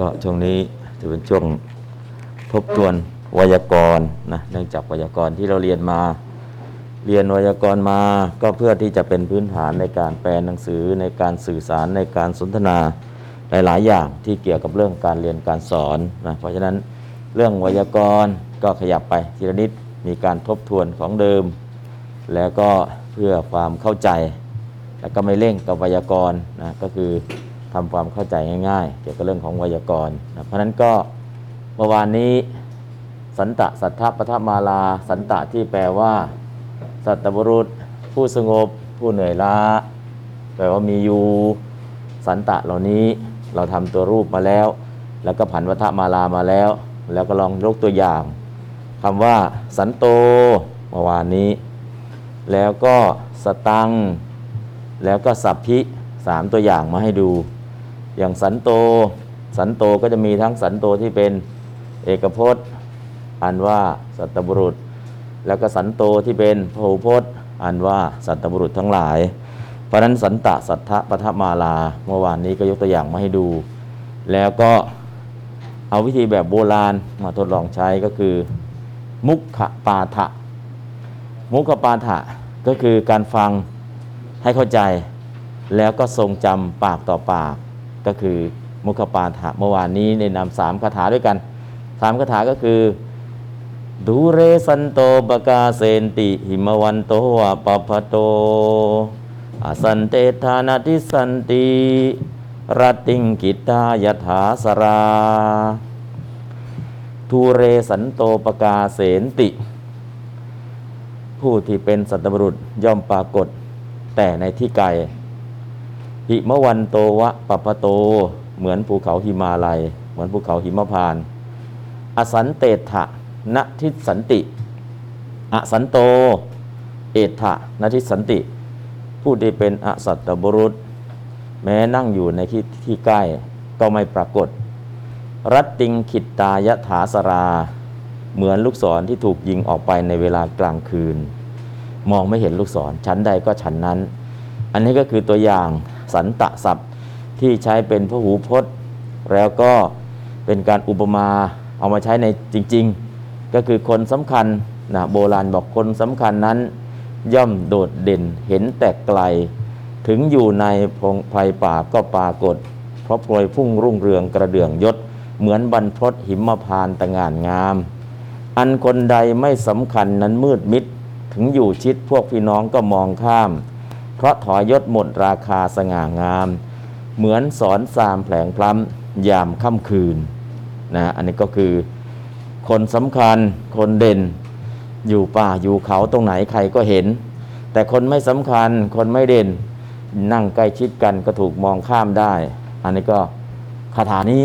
ก็ช่วงนี้ถือเป็นช่วงทบทวนไวยากรณ์นะเนื่องจากไวยากรณ์ที่เราเรียนมา เรียนไวยากรณ์มาก็เพื่อที่จะเป็นพื้นฐานในการแปลหนังสือในการสื่อสารในการสนทนาหลายๆอย่างที่เกี่ยวกับเรื่องการเรียนการสอนนะเพราะฉะนั้นเรื่องไวยากรณ์ก็ขยับไปทีละนิดมีการทบทวนของเดิม แล้วก็เพื่อความเข้าใจ แล้วก็ไม่เร่งกับไวยากรณ์นะก็คือ ทำความเข้าใจง่าย ๆ เกี่ยวกับเรื่องของไวยากรณ์นะเพราะนั้นก็เมื่อวานนี้สันตะสัทธปทมาลา สันตะที่แปลว่า สัตบุรุษ ผู้สงบ ผู้เหนื่อยล้าแปลว่ามีอยู่สันตะเหล่านี้เราทำตัวรูปมาแล้ว แล้วก็ผันวัฏมาลามาแล้ว แล้วก็ลองยกตัวอย่างคำว่า สันโตเมื่อวานนี้ แล้วก็สตัง แล้วก็สัพพิสามตัวอย่างมาให้ดู อย่างสันโต สันโตก็จะมีทั้งสันโตที่เป็นเอกพจน์อันว่าสัตบุรุษ แล้วก็สันโตที่เป็นพหูพจน์อันว่าสัตบุรุษทั้งหลาย เพราะนั้นสันตะสัทธะปทมาลาเมื่อวานนี้ก็ยกตัวอย่างมาให้ดู แล้วก็เอาวิธีแบบโบราณมาทดลองใช้ก็คือ มุขปาฐะมุขปาฐะก็คือการฟังให้เข้าใจ แล้วก็ทรงจำปากต่อปาก ก็คือมุขปาฐะเมื่อวานนี้ในนำสามคาถาด้วยกันสามคาถาก็คือดูเรสันโตปกาเซนติ หิมวันโตวะปะพะโตอสันเตธานาทิสันติรติงกิตายถาสราทูเรสันโตปกาเสนติ ผู้ที่เป็นสัตว์บุรุษย่อมปรากฏแต่ในที่ไกล หิมวันโตวะปะปะโต เหมือนภูเขาหิมาลัย เหมือนภูเขาหิมพาน อสันเตถะนทิสันติ อสันโต เอถะนทิสันติ ผู้ที่เป็นอสัตตบุรุษ แม้นั่งอยู่ในที่ที่ใกล้ก็ไม่ปรากฏ รัตติงขิตตายถาสรา เหมือนลูกศรที่ถูกยิงออกไปในเวลากลางคืน มองไม่เห็นลูกศรชั้นใดก็ชั้นนั้น อันนี้ก็คือตัวอย่าง สันตะศัพท์ ที่ใช้เป็นพหูพจน์ แล้วก็เป็นการอุปมาเอามาใช้ในจริง ๆ ก็คือคนสำคัญนะโบราณบอกคนสำคัญนั้น ย่อมโดดเด่นเห็นแต่ไกล ถึงอยู่ในพงไพรป่าก็ปรากฏ เพราะโปรยพุ่งรุ่งเรืองกระเดื่องยศ เหมือนบรรพตหิมพานต์ตะงานงาม อันคนใดไม่สำคัญนั้นมืดมิด ถึงอยู่ชิดพวกพี่น้องก็มองข้าม เพราะถอยยศหมดราคาสง่างาม เหมือนสอนสามแผลงพล้ำยามค่ำคืนนะอันนี้ก็คือคนสำคัญคนเด่นอยู่ป่าอยู่เขาตรงไหนใครก็เห็น แต่คนไม่สำคัญคนไม่เด่นนั่งใกล้ชิดกันก็ถูกมองข้ามได้ อันนี้ก็คาถานี้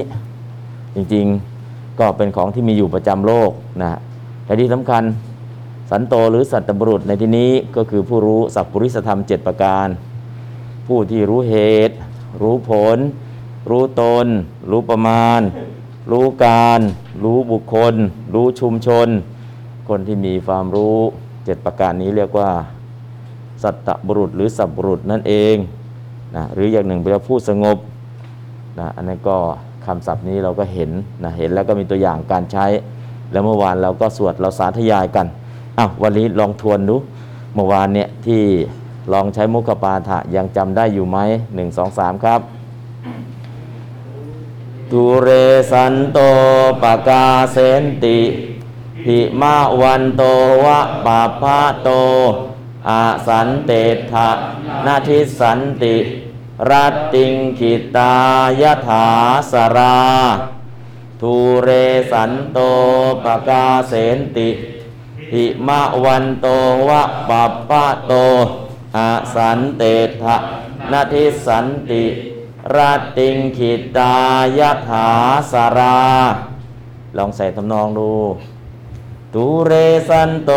จริงๆก็เป็นของที่มีอยู่ประจำโลกนะแต่ที่สำคัญ สันโตหรือสัตตบุรุษในที่นี้ก็คือผู้รู้สัพพุริสธรรมเจ็ดประการ ผู้ที่รู้เหตุ รู้ผล รู้ตน รู้ประมาณ รู้การ รู้บุคคล รู้ชุมชน คนที่มีความรู้เจ็ดประการนี้เรียกว่า สัตตบุรุษหรือสัพบุรุษนั่นเองนะหรืออย่างหนึ่งเป็นผู้สงบนะอันนั้นก็คำศัพท์นี้เราก็เห็นนะเห็นแล้วก็มีตัวอย่างการใช้ แล้วเมื่อวานเราก็สวดเราสาธยายกัน อ้าววันนี้ลองทวนดูเมื่อวานเนี่ยที่ลองใช้มุขปาฐะยังจำได้อยู่ไหมหนึ่งสองสามครับทุเรสันโตปกาเสนติหิมาวันโตวะปาพะโตอาสันเตถะนาทิสันติรัตติงขิตายถาสราทุทูเรสันโตปกาเสนติ หิมะวันโตวะปัปปะโตอาสันเตถะนาทิสันติราติงขิตายะถาสารา ลองใส่ทำนองดูตุเรสันโต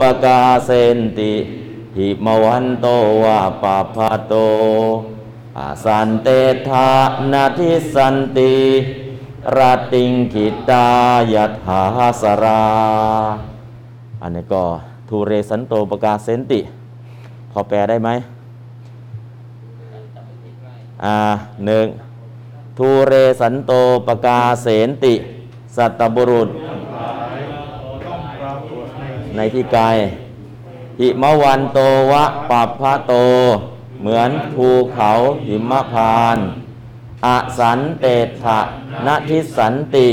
ปกาเซนติหิมวันโตวะปะพะโต อาสันเตทานาทิสันติราติงขิตายะถาสารา อันนี้ก็ทูเรสันโตปกาเซนติ พอแปลได้ไหมอ่าหนึ่งทูเรสันโตปกาเสนติ สัตตบุรุษ ในที่กายหิมวันโตวะปัปพะโต เหมือนภูเขาหิมพานต์อสันเตถะนทิสันติ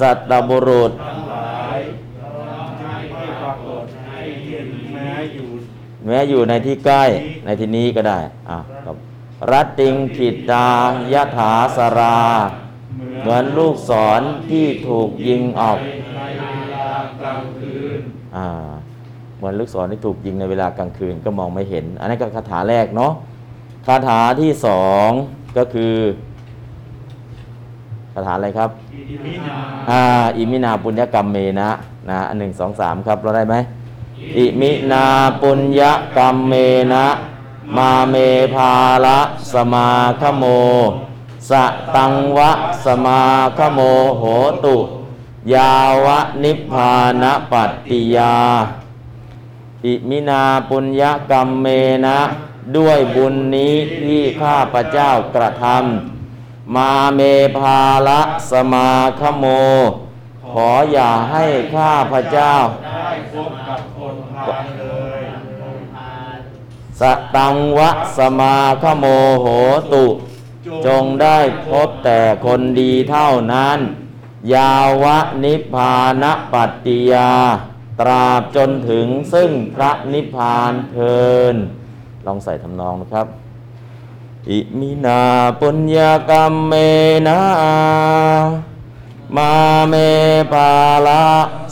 สัตตบุรุษ แม้อยู่ในที่ใกล้ในที่นี้ก็ได้อะครับรัตติงขิตตายะถาสรา เหมือนลูกศรที่ถูกยิงออกอ่าเหมือนลูกศรที่ถูกยิงในเวลากลางคืนก็มองไม่เห็น อันนี้ก็คาถาแรกเนาะคาถาที่สองก็คือคาถาอะไรครับอ่า อิมินาปุญญกรรมเมนะ นะอันหนึ่งสองสามครับ เราได้ไหม อิมินาปุญญกรรมเมนะ มาเมภาละสมาคโมสะตังวะสมาคโมโหตุ ยาวะนิพพานปัตติยา อิมินาปุญญกรรมเมนะ ด้วยบุญนี้ที่ข้าพระเจ้ากระทำมาเมภาละสมาคโม ขออย่าให้ข้าพระเจ้าได้พบกับ สตังวะสมาคโมโหตุ จงได้พบแต่คนดีเท่านั้น ยาวะนิพพานปัตติยา ตราบจนถึงซึ่งพระนิพพานเพลิน ลองใส่ทำนองนะครับ อิมินาปุญญกรรมเมนะมาเมปาละ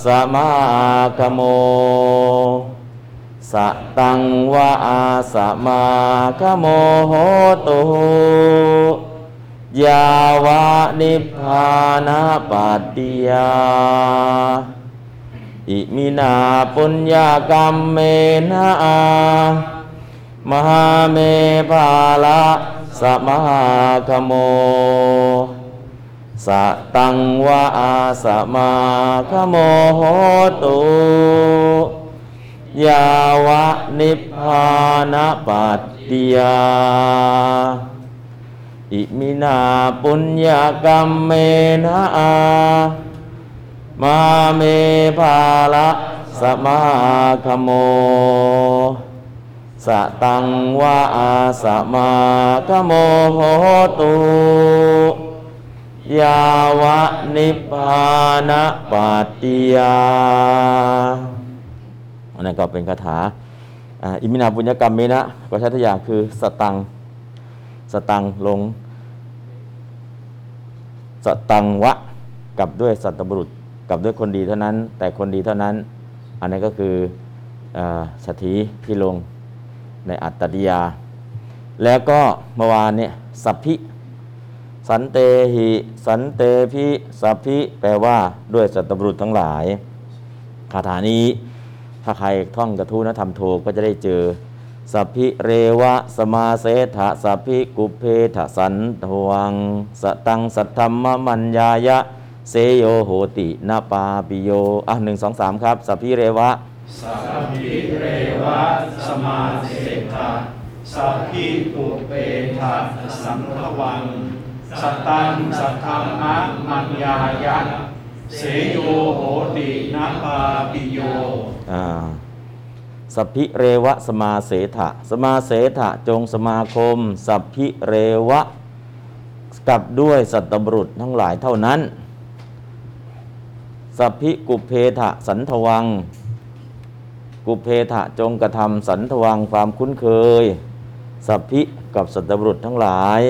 สมาคโม สตังวะอาสมาคโมโหตุยาวะนิพพานาปัตติยา อิมินาปุญญากรรมเมนะมหาเมภาละสมาคโม สตังวะอาสมาคโมโหตุ ยาวะนิพพานปัตติยา อิมินาปุญญกรรมเมนะมาเมภาละสมาคโม สตังวะอาสมาคโมโหตุยาวะนิพพานปัตติยา อันนั้นก็เป็นคาถาอิมินาบุญญกรรมเมนะก็ใช้ตัวอย่างคือสตังสตังลง สตังวะกับด้วยสัตบุรุษกับด้วยคนดีเท่านั้น แต่คนดีเท่านั้น อันนี้นก็คือสถีที่ลงในอัตตติยา แล้วก็เมื่อวานเนี่ยสัพพิสันเตหิสันเตพิสัพพิแปลว่าด้วยสัตบุรุษทั้งหลายคาถานี้ ถ้าใครท่องกระทู้นะทำโทก็จะได้เจอสัพพิเรวะสมาเสถะสัพพิกุเพทะสันทวังสตังสัทธรรมมัญญายะ เสโยโหตินาปาปิโยอะหนึ่งสองสามครับ สัพพิเรวะ สัพพิเรวะสมาเสถะสัพพิปุเปทะสัมภวังสตังสัทธรรมมัญญายะ เสโยโหตินาปาปิโยอ่าสัพพิเรวะสมาเสถะสมาเสถะจงสมาคม สัพพิเรวะกับด้วยสัตตบรุษทั้งหลายเท่านั้น สัพพิกุเพทะสันทวัง กุเพทะจงกระทำสันทวังความคุ้นเคย สัพพิกับสัตตบรุษทั้งหลาย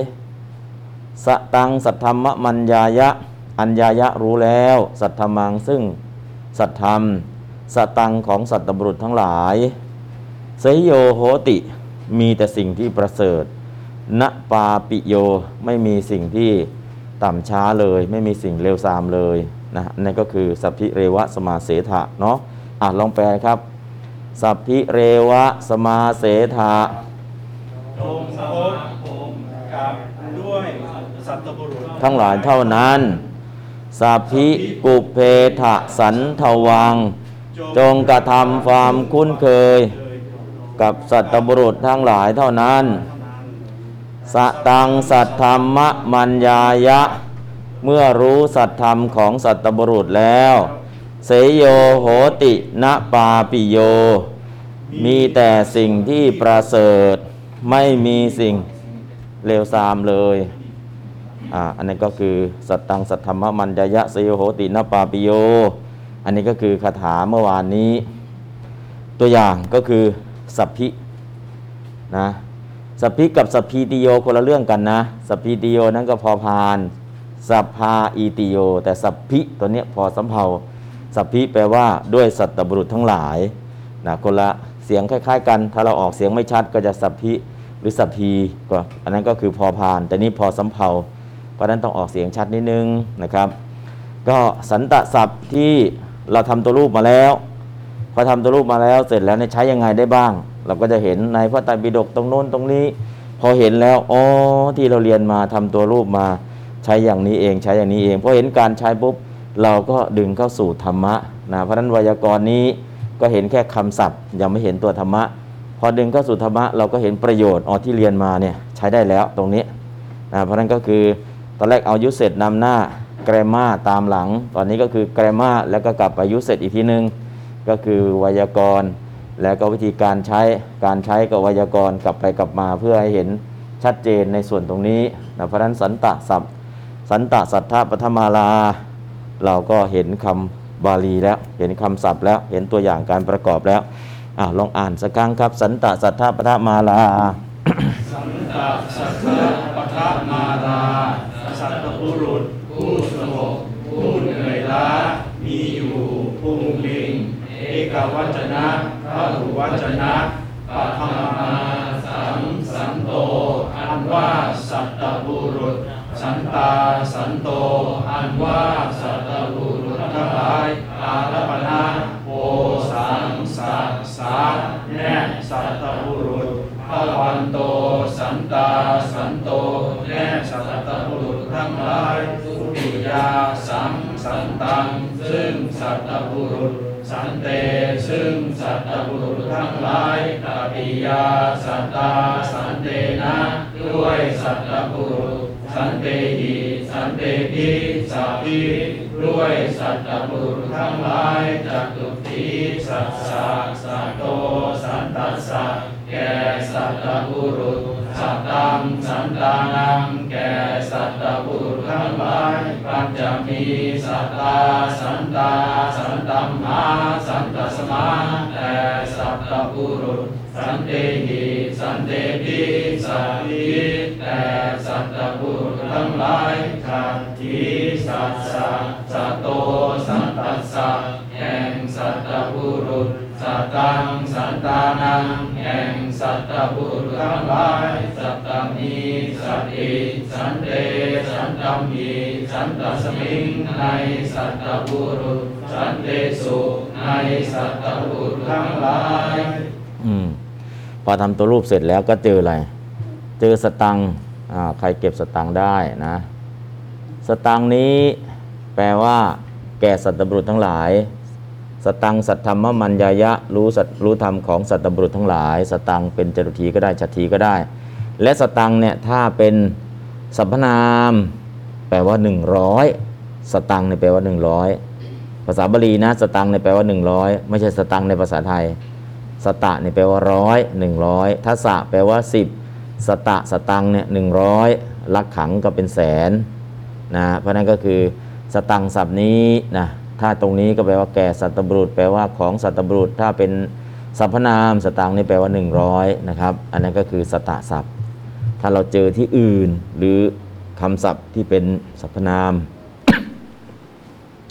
สตังสัทธรรมมัญญายะ อัญญายะรู้แล้ว สัทธมังซึ่งสัทธรรม สตังของสัตตบุรุษทั้งหลายเสยโยโหติมีแต่สิ่งที่ประเสริฐณปาปิโยไม่มีสิ่งที่ต่ำช้าเลย ไม่มีสิ่งเลวทรามเลยนะนั่นก็คือสัพพิเรวะสมาเสถะเนาะอะลองแปลครับ สัพพิเรวะสมาเสถะจงพบกับด้วยสัตบุรุษทั้งหลายเท่านั้น สัพพิกุเพทะสันทวัง จงกระทำความคุ้นเคย กับสัตบุรุษทั้งหลายเท่านั้น สตังสัตธรรมมัญญายะ เมื่อรู้สัตธรรมของสัตบุรุษแล้ว เสยโยโหติณปาปิโย มีแต่สิ่งที่ประเสริฐ ไม่มีสิ่งเลวทรามเลย อ่าอันนี้ก็คือสัตตังสัทธรรมมัญญายะเสยโยโหติณปาปิโย อันนี้ก็คือคาถาเมื่อวานนี้ ตัวอย่างก็คือสัพพินะสัพพิกับสัพพีติโยคนละเรื่องกันนะสัพพีติโยนั้นก็พอพานสัพพาอีติโย แต่สัพพิตัวเนี้ยพอสำเพาสัพพิแปลว่าด้วยสัตบุรุษทั้งหลายนะคนละเสียงคล้าย ๆ กัน ถ้าเราออกเสียงไม่ชัดก็จะสัพพิหรือสัพพีก็อันนั้นก็คือพอพาน แต่นี่พอสำเพา ราะนั้นต้องออกเสียงชัดนิดนึงนะครับ ก็สันตศัพท์ที่เราทำตัวรูปมาแล้วพอทำตัวรูปมาแล้วเสร็จแล้วใช้ยังไงได้บ้าง เราก็จะเห็นในพระไตรปิฎกตรงโน้นตรงนี้ พอเห็นแล้วอ๋อที่เราเรียนมาทำตัวรูปมาใช้อย่างนี้เองใช้อย่างนี้เองพอเห็นการใช้ปุ๊บเราก็ดึงเข้าสู่ธรรมะนะเพราะนั้นไวยากรณ์นี้ก็เห็นแค่คำศัพท์ ยังไม่เห็นตัวธรรมะ พอดึงเข้าสู่ธรรมะเราก็เห็นประโยชน์อ๋อที่เรียนมาเนี่ยใช้ได้แล้วตรงนี้นะเพราะนั้นก็คือ ตอนแรกเอายุเสร็จนำหน้าแกรมาตามหลัง ตอนนี้ก็คือแกรมาแล้วก็กลับไปยุเสร็จอีกทีนึง ก็คือไวยากรณ์ แล้วก็วิธีการใช้การใช้กับไวยากรณ์กลับไปกลับมาเพื่อให้เห็นชัดเจนในส่วนตรงนี้นะเพราะนั้นสันตะศัพสันตะสัทธาปฐมาลา เราก็เห็นคำบาลีแล้วเห็นคำศัพท์แล้วเห็นตัวอย่างการประกอบแล้วอ่าลองอ่านสักครั้งครับ สันตะสัทธปฐมาลาสันตสัทธปทมารา บุรุษ ผู้สงบผู้เหนื่อยล้า มีอยู่พุงลิง เอกวัจนะพระหุวัจนะ ตาสันเตนะด้วยสัตตบุรุษสันเตหิสันเตปิสัพิด้วยสัตตบุรุษทั้งหลายจักตุติสัสสะสัตโตสันตัสสะแก่สัตตบุรุษสัตตังสันตานังแก่สัตตบุรุษทั้งหลายปัญจมีสัตตาสันตาสันตัมหาสันตสมาแต่สัตบุรุษสันเตหิ สันเตปิสัพพิแต่สัตบุรุษทั้งหลายขัตถิสัสสะสัตโตสันตัสสะแห่งสัตบุรุษสัตตังสันตานังแห่งสัตบุรุษทั้งหลาย สัตตมีสัตติสันเตสันตมีสันตสมิงในสัตบุรุษสันเตสุในสัตบุรุษทั้งหลาย อืม อทำตัวรูปเสร็จแล้วก็เจออะไร เจอสตังอ่าใครเก็บสตังได้นะ สตังนี้แปลว่า แก่สัตว์บุรุษทั้งหลาย สตังสัตธรรมมัญญายะรู้สัตรู้ธรรมของสัตว์บุรุษทั้งหลาย สตังเป็นจตุทีก็ได้ชัตทีก็ได้ และสตังเนี่ยถ้าเป็นสรรพนาม แปลว่า 100 สตังค์เนี่ยแปลว่า 100 ภาษาบาลีนะสตังค์เนี่ยแปลว่า 100 ไม่ใช่สตังในภาษาไทย สตะเนี่ยแปลว่าร้อยหนึ่งร้อยทัศะแปลว่าสิบสตะสตังเนี่ยหนึ่งร้อยลักขังก็เป็นแสนนะเพราะนั้นก็คือสตังศัพท์นี้นะถ้าตรงนี้ก็แปลว่าแก่สัตบุรุษ แปลว่าของสัตบุรุษ ถ้าเป็นสรรพนามสตังนี่แปลว่า 100นะครับอันนั้นก็คือสตะศัพท์ ถ้าเราเจอที่อื่น หรือคำศัพท์ที่เป็นสรรพนาม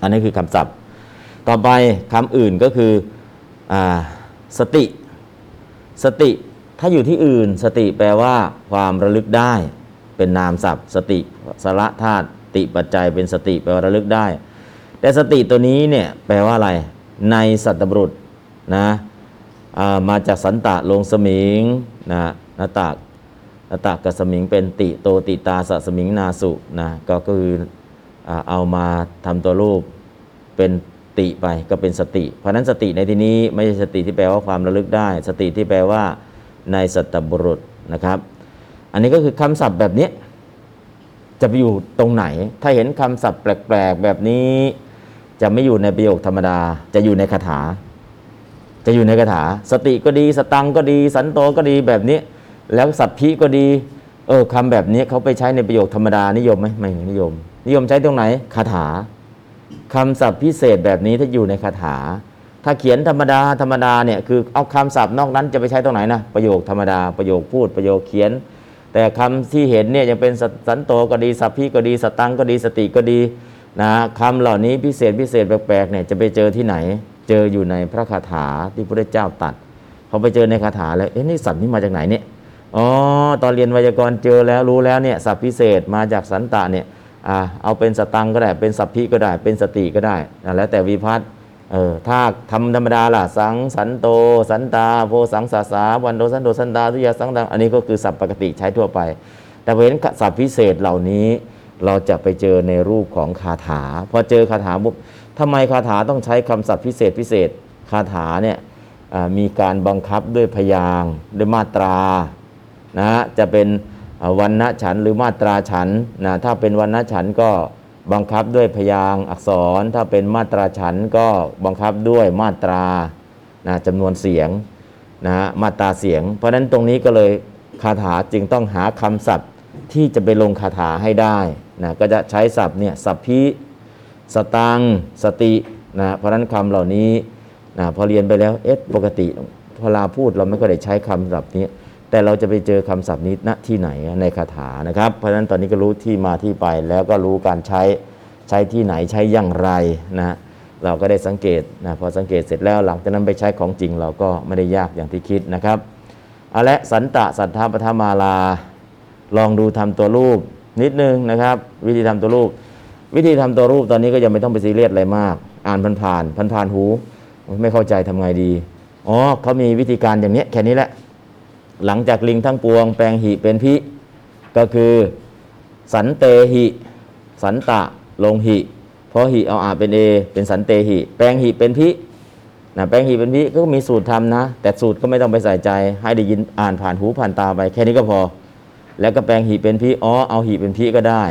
อันนี้คือคำศัพท์ ต่อไปคำอื่นก็คืออ่า สติ สติถ้าอยู่ที่อื่น สติแปลว่า ความระลึกได้ เป็นนามศัพท์ สติสระธาตุติปัจจัยเป็นสติแปลว่าระลึกได้ แต่สติตัวนี้เนี่ยแปลว่าอะไร ในสัตตบรุษนะามาจากสันตะลงสมิงนะนาตากนาตากกับสมิงเป็นติโตติตาสสมิงนาสุนะก็คือเอามาทำตัวรูปเป็น ติไปก็เป็นสติ เพราะนั้นสติในที่นี้ไม่ใช่สติที่แปลว่าความระลึกได้ สติที่แปลว่าในสัตบุรุษนะครับ อันนี้ก็คือคำศัพท์แบบนี้จะไปอยู่ตรงไหน ถ้าเห็นคำศัพท์แปลกๆแบบนี้ จะไม่อยู่ในประโยคธรรมดา จะอยู่ในคาถา จะอยู่ในคาถา สติก็ดี สตังก็ดี สันโตก็ดีแบบนี้ แล้วสัพพิก็ดี เออคำแบบนี้เขาไปใช้ในประโยคธรรมดานิยมไหมไม่นิยม นิยมใช้ตรงไหนคาถา คำศัพท์พิเศษแบบนี้ถ้าอยู่ในคาถา ถ้าเขียนธรรมดาธรรมดาเนี่ยคือเอาคำศัพท์นอกนั้นจะไปใช้ตรงไหนนะประโยคธรรมดาประโยคพูดประโยคเขียน แต่คำที่เห็นเนี่ยยังเป็นสสันโตก็ดีสัพพิก็ดีสตังก็ดีสติก็ดีนะคำเหล่านี้พิเศษพิเศษแปลกๆเนี่ยจะไปเจอที่ไหน เจออยู่ในพระคาถาที่พระเจ้าตัดพอไปเจอในคาถาแล้วเอ๊ะนี่สัตว์นี่มาจากไหนเนี่ยอ๋อตอนเรียนไวยากรณ์เจอแล้วรู้แล้วเนี่ยสัพพิเศษมาจากสันตะเนี่ย อ่าเอาเป็นสตังก็ได้ เป็นสัพพิก็ได้ เป็นสติก็ได้นะแล้วแต่วิพัฒน์เออถ้าทำธรรมดาล่ะ สังสันโต สันตาโพสังสาสาวันโดสันโดสันตาทุยาสังตัง อันนี้ก็คือศัพปกติใช้ทั่วไป แต่เห็นศัพพิเศษเหล่านี้เราจะไปเจอในรูปของคาถา พอเจอคาถาปุ๊บทำไมคาถาต้องใช้คำศัพท์พิเศษพิเศษคาถาเนี่ยมีการบังคับด้วยพยางด้วยมาตรานะจะเป็น วันณะฉันหรือมาตราฉันนะถ้าเป็นวันณะฉันก็บังคับด้วยพยางอักษร ถ้าเป็นมาตราฉันก็บังคับด้วยมาตรานะจำนวนเสียงนะมาตราเสียง เพราะฉะนั้นตรงนี้ก็เลยคาถาจึงต้องหาคำศัพท์ที่จะไปลงคาถาให้ได้นะก็จะใช้ศัพท์เนี่ยสัพพิสตังสตินะเพราะนั้นคำเหล่านี้นะพอเรียนไปแล้วเอ๊ะปกติเวลาพูดเราไม่ก็ได้ใช้คำศัพท์นี้ แต่เราจะไปเจอคำศัพท์นี้ณที่ไหนในคาถานะครับ เพราะฉะนั้นตอนนี้ก็รู้ที่มาที่ไปแล้วก็รู้การใช้ใช้ที่ไหนใช้อย่างไรนะเราก็ได้สังเกตนะพอสังเกตเสร็จแล้วหลังจากนั้นไปใช้ของจริงเราก็ไม่ได้ยากอย่างที่คิดนะครับเอาละสันตะสัทธาปทมาลา ลองดูทำตัวรูปนิดนึงนะครับ วิธีทำตัวรูป วิธีทำตัวรูปตอนนี้ก็ยังไม่ต้องไปซีเรียสอะไรมาก อ่านผ่านๆผ่านๆหู ไม่เข้าใจทำไงดีอ๋อเขามีวิธีการอย่างเนี้ยแค่นี้แหละ หลังจากลิงทั้งปวง แปลงหิเป็นพิ ก็คือ สันเตหิ สันตะลงหิ เพราะหิเอาอาเป็นเอ เป็นสันเตหิ แปลงหิเป็นพินะแปลงหิเป็นพิก็มีสูตรทำนะ แต่สูตรก็ไม่ต้องไปใส่ใจ ให้ได้ยินอ่านผ่านหูผ่านตาไป แค่นี้ก็พอ แล้วก็แปลงหีเป็นพีอ๋อเอาหีเป็นพีก็ได้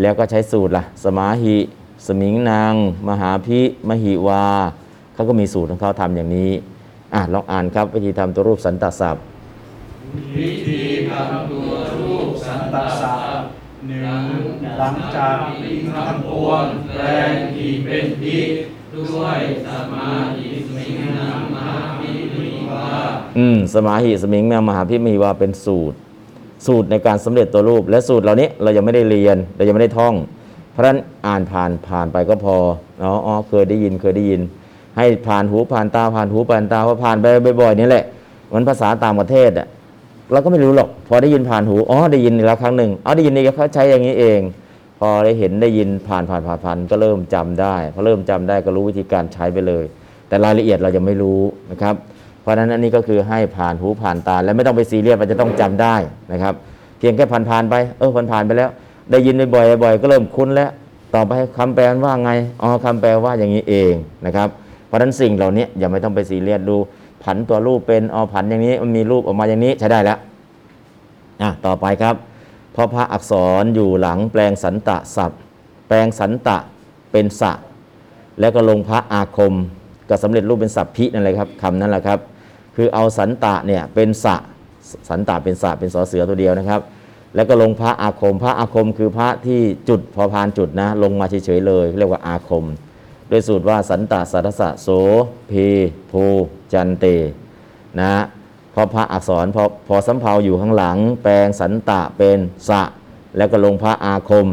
แล้วก็ใช้สูตรละ่ะ สมาหิ สมิงนาง มหาพิมหิวาเขาก็มีสูตรของเขาทำอย่างนี้อะลองอ่านครับวิธีทำตัวรูปสันตศัพท์ วิธีทำตัวรูปสันตสัพท์หนึ่งหลังจากลิงทั้งปวงแปลงที่เป็นพิด้วยสมาธิสิงนามหาพิมิวาอืมสมาหิสมิงนางมหาพิมหิวาเป็นสูตร สูตรในการสำเร็จตัวรูป และสูตรเหล่านี้เรายังไม่ได้เรียนเรายังไม่ได้ท่อง เพราะฉะนั้นอ่านผ่านผ่านไปก็พอเนาะอ๋อเคยได้ยินเคยได้ยิน ให้ผ่านหูผ่านตาผ่านหูผ่านตาพอผ่านไปบ่อยๆนี่แหละมือนภาษาต่างประเทศอะ เราก็ไม่รู้หรอกพอได้ยินผ่านหูอ๋อได้ยินแล้วครั้งหนึ่งอ๋อได้ยินนี่เขาใช้อย่างนี้เอง พอได้เห็นได้ยินผ่านผ่านผ่านผ่านก็เริ่มจำได้พอเริ่มจำได้ก็รู้วิธีการใช้ไปเลย แต่รายละเอียดเรายังไม่รู้นะครับ เพราะฉะนั้นอันนี้ก็คือให้ผ่านหูผ่านตาและไม่ต้องไปซีเรียสว่าจะต้องจำได้นะครับ เพียงแค่ผ่านๆไปเออผ่านๆไปแล้ว ได้ยินบ่อยๆบ่อยๆก็เริ่มคุ้นแล้วต่อไปคำแปลว่าไงอ๋อคำแปลว่าอย่างนี้เองนะครับ เพราะฉะนั้นสิ่งเหล่านี้อย่าไม่ต้องไปซีเรียสดู ผันตัวรูปเป็นอ๋อผันอย่างนี้มันมีรูปออกมาอย่างนี้ใช้ได้แล้วอะต่อไปครับพราะพระอักษรอยู่หลังแปลงสันตะศัพท์ แปลงสันตะเป็นสะ แล้วก็ลงพระอาคม ก็สำเร็จรูปเป็นสัพพินั่นแหละครับคำนั้นแหละครับ คือเอาสันตะเนี่ยเป็นสะสันตะเป็นสะเป็นสอเสือตัวเดียวนะครับ แล้วก็ลงพระอาคม พระอาคมคือพระที่จุดพอพานจุดนะลงมาเฉยๆเลย เรียกว่าอาคม โดยสูตรว่าสันตะสัทธสะโสเพภูจันเตนะพอพระอักษรพอพอสำเพาอยู่ข้างหลัง แปลงสันตะเป็นสะ แล้วก็ลงพระอาคม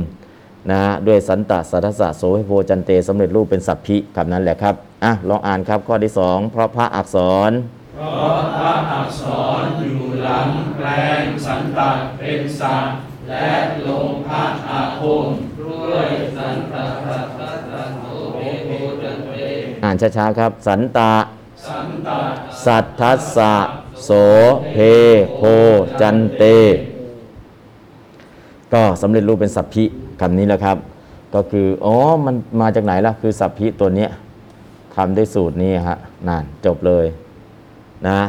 นะฮะด้วยสันตสัทธสะโสหิโพจันเตสำเร็จรูปเป็นสัพพิคำนั้นแหละครับอะลองอ่านครับข้อที่สองเพราะพระอักษรเพราะพระอักษรอยู่หลังแปลงสันตะเป็นสัตว์และลงพระอาคมด้วยสันตะสัตตะ อ่านช้าๆครับ สันตะ สัทธัสสะโสเพโพจันเต ก็สำเร็จรูปเป็นสัพพิคำนี้แหละครับ ก็คืออ๋อมันมาจากไหนล่ะ คือสัพพิตัวเนี้ยทำด้วยสูตรนี้ฮะนานจบเลยนะ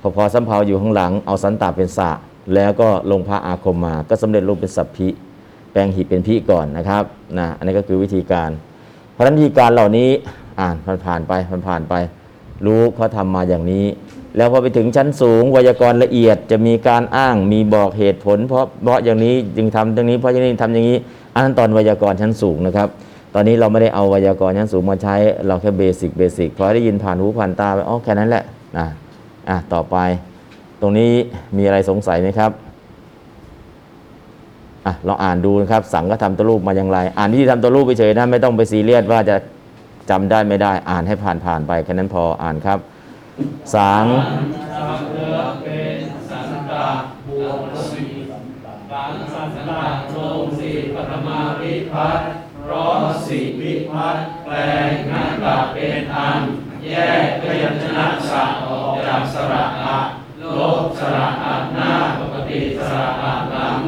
พอพอสัมภาอยู่ข้างหลัง เอาสันตาเป็นสะ แล้วก็ลงพระอาคมมา ก็สำเร็จรูปเป็นสัพพิ แปลงหิเป็นพิก่อนนะครับนะอันนี้ก็คือวิธีการ เพราะฉะนั้นวิธีการเหล่านี้อ่านผ่านๆไปผ่านๆไป รู้เขาทำมาอย่างนี้ แล้วพอไปถึงชั้นสูงไวยากรณ์ละเอียดจะมีการอ้างมีบอกเหตุผล เพราะเพราะอย่างนี้จึงทำอย่างนี้เพราะอย่างนี้ทำอย่างนี้ อันนั้นตอนไวยากรณ์ชั้นสูงนะครับตอนนี้เราไม่ได้เอาไวยากรณ์ชั้นสูงมาใช้เราแค่เบสิกเบสิกพอได้ยินผ่านหูผ่านตาไปอ๋อแค่นั้นแหละนะอะต่อไป ตรงนี้มีอะไรสงสัยไหมครับ อะเราอ่านดูนะครับ สังก็ทำตัวรูปมาอย่างไร อ่านวิธีทำตัวรูปไปเฉยนะไม่ต้องไปซีเรียสว่าจะจำได้ไม่ได้อ่านให้ผ่านผ่านๆไปแค่นั้นพออ่านครับสังทำเนื้อเป็นสันตะบวกสีปังสันตะลงสีปฐมาวิพัตน์ราะสีวิพัตน์แปลงนัตตะเป็นอัน แยกพยัญชนะสระออกจากสระอะลบสระอะหน้าปกติสระอะหลัง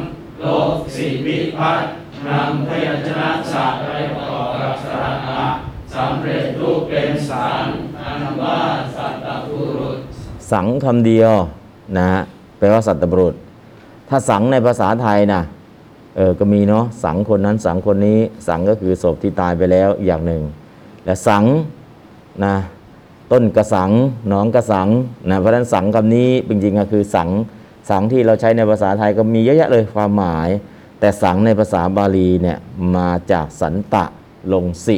ลบสีวิพัตน์นำพยัญชนะสระไปประกอบกับสระอะสำเร็จรูปเป็นสารอันว่าสัตตบุรุษ สังคำเดียวนะฮะแปลว่าสัตบุรุษ ถ้าสังในภาษาไทยนะเออก็มีเนาะสังคนนั้นสังคนนี้สังก็คือศพที่ตายไปแล้วอย่างหนึ่ง และสังนะต้นกระสังหนองกระสังนะเพราะฉะนั้นสังคำนี้จริงๆก็คือสัง สังที่เราใช้ในภาษาไทยก็มีเยอะแยะเลยความหมาย แต่สังในภาษาบาลีเนี่ยมาจากสันตะลงสิ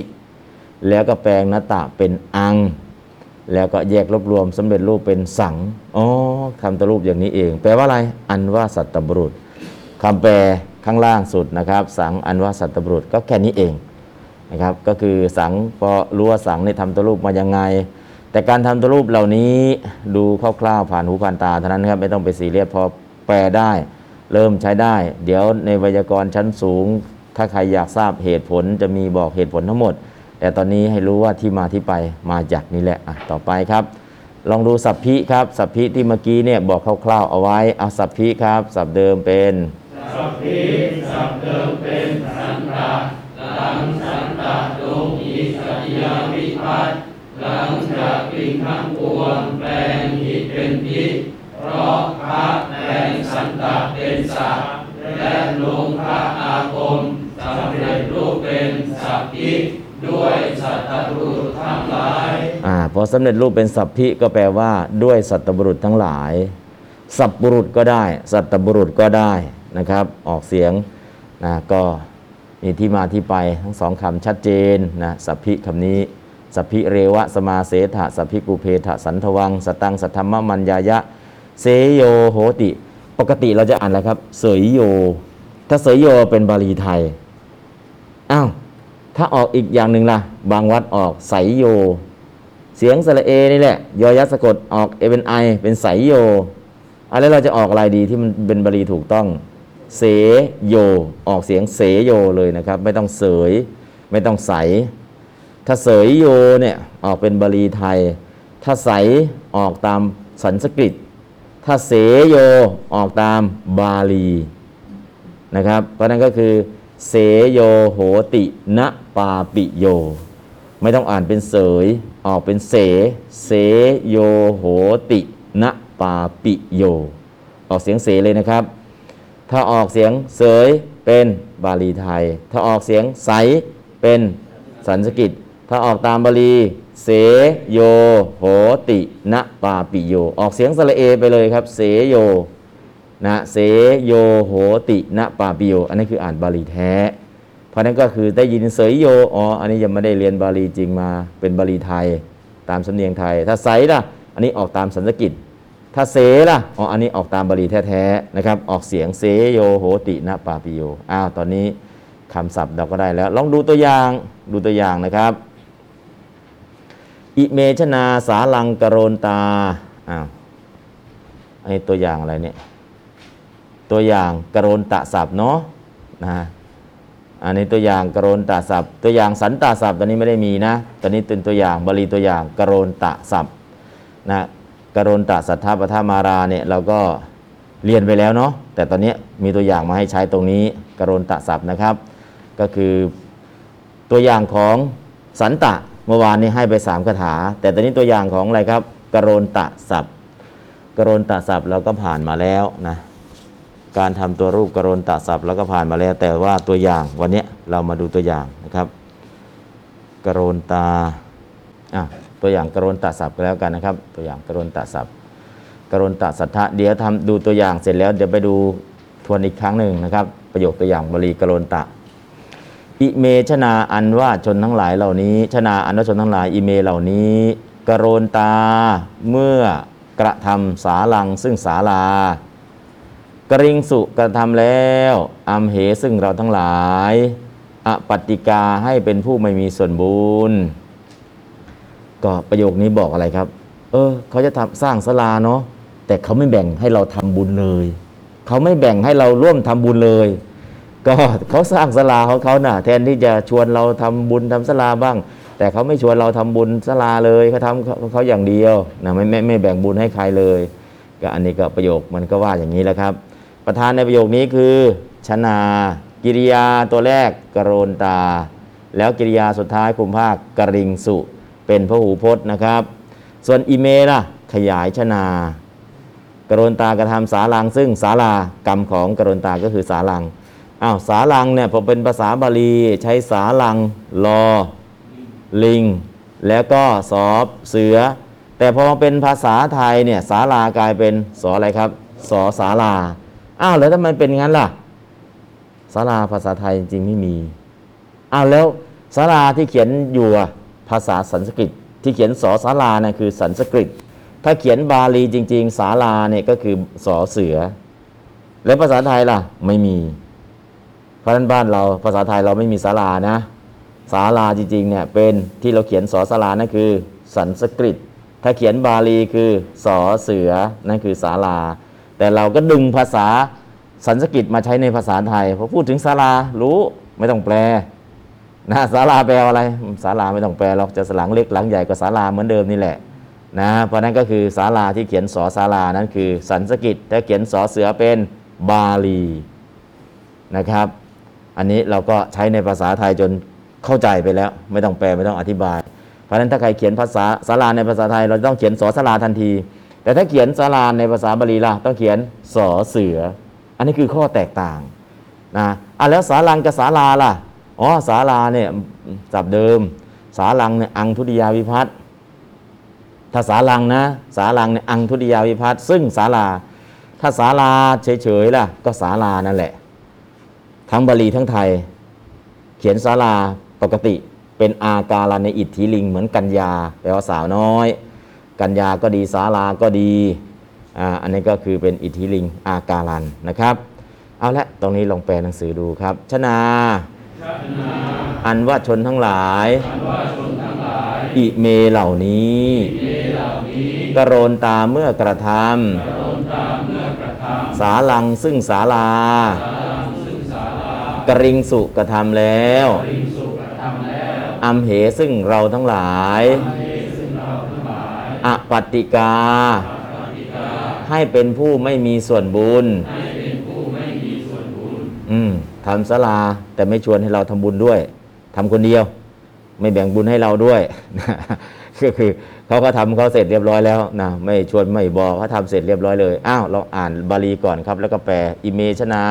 แล้วก็แปลงนตะเป็นอัง แล้วก็แยกรวบรวมสำเร็จรูปเป็นสังอ๋อคำตรูปอย่างนี้เอง แปลว่าอะไร อันว่าสัตตบุรุษคำแปลข้างล่างสุดนะครับ สังอันว่าสัตตบุรุษก็แค่นี้เองนะครับก็คือสังพอรู้ว่าสังในทำตัวรูปมายังไง แต่การทำตัวรูปเหล่านี้ดูคร่าวๆผ่านหูผ่านตาเท่านั้นครับไม่ต้องไปซีเรียสพอแปลได้ เริ่มใช้ได้ เดี๋ยวในไวยากรณ์ชั้นสูง ถ้าใครอยากทราบเหตุผลจะมีบอกเหตุผลทั้งหมด แต่ตอนนี้ให้รู้ว่าที่มาที่ไปมาจากนี้แหละอะต่อไปครับ ลองดูสัพพิครับสัพพิที่เมื่อกี้เนี่ยบอกคร่าวๆเอาไว้เอาสัพพิครับสัพเดิมเป็นสัพพิสัพเดิมเป็นสันตะหลังสันตะลงอีสัตยาวิพัตน์ หลังจากปิงทั้งปวงแปลงหิตเป็นพิษเพราะพระแปลงสันตะเป็นสัตว์และลงพระอาคมสำเร็จรูปเป็นสัพพิด้วยสัตตบุรุษทั้งหลายอ่าพอสำเร็จรูปเป็นสัพพิก็แปลว่า ด้วยสัตบุรุษทั้งหลาย สัพบุรุษก็ได้ สัตบุรุษก็ได้นะครับ ออกเสียงนะก็มีที่มาที่ไปทั้งสองคำชัดเจนนะสัพพิคำนี้ สัพพิเรวะสมาเสถะสัพพิกุเพทะสันทวัง สตังสัทธรรมมัญญายะ เสโยโหติ ปกติเราจะอ่านอะไรครับ เสยโย ถ้าเสยโยเป็นบาลีไทย อ้าว ถ้าออกอีกอย่างหนึ่งล่ะ บางวัดออกไสยโย เสียงสระเอนี่แหละ ยอยัสะกดออกเอเป็นไอเป็นไสยโยอะไรเราจะออกอะไรดีที่มันเป็นบาลีถูกต้อง เสโย ออกเสียงเสโยเลยนะครับ ไม่ต้องเสย ไม่ต้องใส ถ้าเสยโยเนี่ยออกเป็นบาลีไทย ถ้าใสออกตามสันสกฤต ถ้าเสโยออกตามบาลีนะครับ เพราะนั้นก็คือ เสโยโหติณปาปิโย ไม่ต้องอ่านเป็นเสยออกเป็นเส เสโยโหติณปาปิโย ออกเสียงเสเลยนะครับ ถ้าออกเสียงเสยเป็นบาลีไทย ถ้าออกเสียงใสเป็นสันสกฤต ถ้าออกตามบาลี เสโยโหติณปาปิโย ออกเสียงสระเอไปเลยครับ เสโยนะเสโยโหตินะปาปิโย อันนี้คืออ่านบาลีแท้ เพราะนั้นก็คือได้ยินเสยโย อ๋อ อันนี้ยังไม่ได้เรียนบาลีจริงมา เป็นบาลีไทย ตามสำเนียงไทย ถ้าไสล่ะ อันนี้ออกตามสันสกิตถ้าเสล่ะ อ๋อ อันนี้ออกตามบาลีแท้ๆนะครับ ออกเสียงเสโยโหตินะปาปิโย อ้าว ตอนนี้คำศัพท์เราก็ได้แล้ว ลองดูตัวอย่าง ดูตัวอย่างนะครับ อิเมชนาสาลังกโรนตาอ้าวไอตัวอย่างอะไรเนี่ย ตัวอย่างกโรนตะศัพท์เนาะนะอันนี้ตัวอย่างกโรนตะศัพท์ ตัวอย่างสันตะศัพท์ตอนนี้ไม่ได้มีนะตอนนี้เป็นตัวอย่างบาลีตัวอย่างกโรนตะศัพท์นะกโรนตะสัทธาปทามาราเนี่ยเราก็เรียนไปแล้วเนาะแต่ตอนนี้มีตัวอย่างมาให้ใช้ตรงนี้กโรนตะศัพท์นะครับ ก็คือตัวอย่างของสันตะ เมื่อวานนี้ให้ไปสามคาถา แต่ตอนนี้ตัวอย่างของอะไรครับ กรนตะศัพท์ กรณตะศัพท์เราก็ผ่านมาแล้วนะการทำตัวรูปกรณตะศัพท์เราก็ผ่านมาแล้ว แต่ว่าตัวอย่างวันนี้เรามาดูตัวอย่างนะครับ กรณตาอะตัวอย่างกรณตะศัพท์ก็แล้วกันนะครับ ตัวอย่างกรณตะศัพท์กรณตะสัทธะเดี๋ยวทำดูตัวอย่างเสร็จแล้วเดี๋ยวไปดูทวนอีกครั้งหนึ่งนะครับ ประโยคตัวอย่างบาลีกรณตะ อิเมชนาอันว่าชนทั้งหลายเหล่านี้ ชนาอันว่าชนทั้งหลายอิเมเหล่านี้กรโรนตาเมื่อกระทำสาลังซึ่งสาลา กริงสุกระทำแล้วอัมเหซึ่งเราทั้งหลายอปฏิกาให้เป็นผู้ไม่มีส่วนบุญก็ประโยคนี้บอกอะไรครับ เออ เขาจะทำสร้างศาลาเนาะแต่เขาไม่แบ่งให้เราทำบุญเลย เขาไม่แบ่งให้เราร่วมทำบุญเลย ก็เขาสร้างศาลาของเขาน่ะ แทนที่จะชวนเราทำบุญทำศาลาบ้าง แต่เขาไม่ชวนเราทำบุญศาลาเลยเขาทำเขาอย่างเดียวนะไม่ไม่ไม่แบ่งบุญให้ใครเลย ก็อันนี้ก็ประโยคมันก็ว่าอย่างนี้แหละครับ ประธานในประโยคนี้คือชนากิริยาตัวแรกกรณตา แล้วกิริยาสุดท้ายคุมภาคกริงสุเป็นพระหูพจน์นะครับ ส่วนอิเมล่ะขยายชนากรณตากระทำสาลังซึ่งสาลากรรมของกรณตาก็คือสาลัง อ้าวสาลังเนี่ยพอเป็นภาษาบาลีใช้สาลังรอลิง แล้วก็สอบเสือ แต่พอมาเป็นภาษาไทยเนี่ยสาลากลายเป็นสออะไรครับสอสาลาอ้าวแล้วทำไมเป็นงั้นล่ะสาลาภาษาไทยจริงๆไม่มีอ้าวแล้วสาลาที่เขียนอยู่ภาษาสันสกฤต ที่เขียนสอสาลาเนี่ยคือสันสกฤต ถ้าเขียนบาลีจริง ๆ สาลาเนี่ยก็คือสอเสือ แล้วภาษาไทยล่ะไม่มี เพราะฉะนั้นบ้านเราภาษาไทยเราไม่มีศาลานะศาลาจริงๆเนี่ยเป็นที่เราเขียนสอศาลานั่นคือสันสกฤต ถ้าเขียนบาลีคือสอเสือนั่นคือศาลา แต่เราก็ดึงภาษาสันสกฤตมาใช้ในภาษาไทยพอพูดถึงศาลารู้ไม่ต้องแปลนะศาลาแปลอะไรศาลาไม่ต้องแปลหรอกจะหลังเล็กหลังใหญ่ก็ศาลาเหมือนเดิมนี่แหละนะเพราะนั้นก็คือศาลาที่เขียนสอศาลานั้นคือสันสกฤตถ้าเขียนสอเสือเป็นบาลีนะครับ อันนี้เราก็ใช้ในภาษาไทยจนเข้าใจไปแล้ว ไม่ต้องแปลไม่ต้องอธิบาย เพราะฉะนั้นถ้าใครเขียนภาษาสาราในภาษาไทย เราต้องเขียนสอสาราทันที แต่ถ้าเขียนสาราในภาษาบาลีล่ะต้องเขียนสอเสือ อันนี้คือข้อแตกต่างนะอะแล้วสารังกับสาลาล่ะอ๋อสาลาเนี่ยจับเดิม สารังเนี่ยอังทุติยาวิพัตน์ถ้าสารังนะสารังเนี่ยอังทุติยาวิพัตน์ซึ่งสาลาถ้าสาลาเฉยๆล่ะก็สาลานั่นแหละ ทั้งบาลีทั้งไทย เขียนศาลาปกติเป็นอาการในอิทธิลิง เหมือนกัญญาแปลว่าสาวน้อย กัญญาก็ดีศาลาก็ดีอ่าอันนี้ก็คือเป็นอิทธิลิงอาการันนะครับ เอาละตรงนี้ลองแปลหนังสือดูครับ ชนา อันว่าชนทั้งหลาย อิเมเหล่านี้กรณตาเมื่อกระทำสาลังซึ่งสาลา กริงสุกระทำแล้วอัมเหซึ่งเราทั้งหลายอปฏิกา ให้เป็นผู้ไม่มีส่วนบุญอืมทำศาลาแต่ไม่ชวนให้เราทำบุญด้วยทำคนเดียว ไม่แบ่งบุญให้เราด้วยก็คือเขาก็ทำเขาเสร็จเรียบร้อยแล้วนะไม่ชวนไม่บอกเขาทำเสร็จเรียบร้อยเลย อ้าวเราอ่านบาลีก่อนครับ แล้วก็แปลอิเมชนา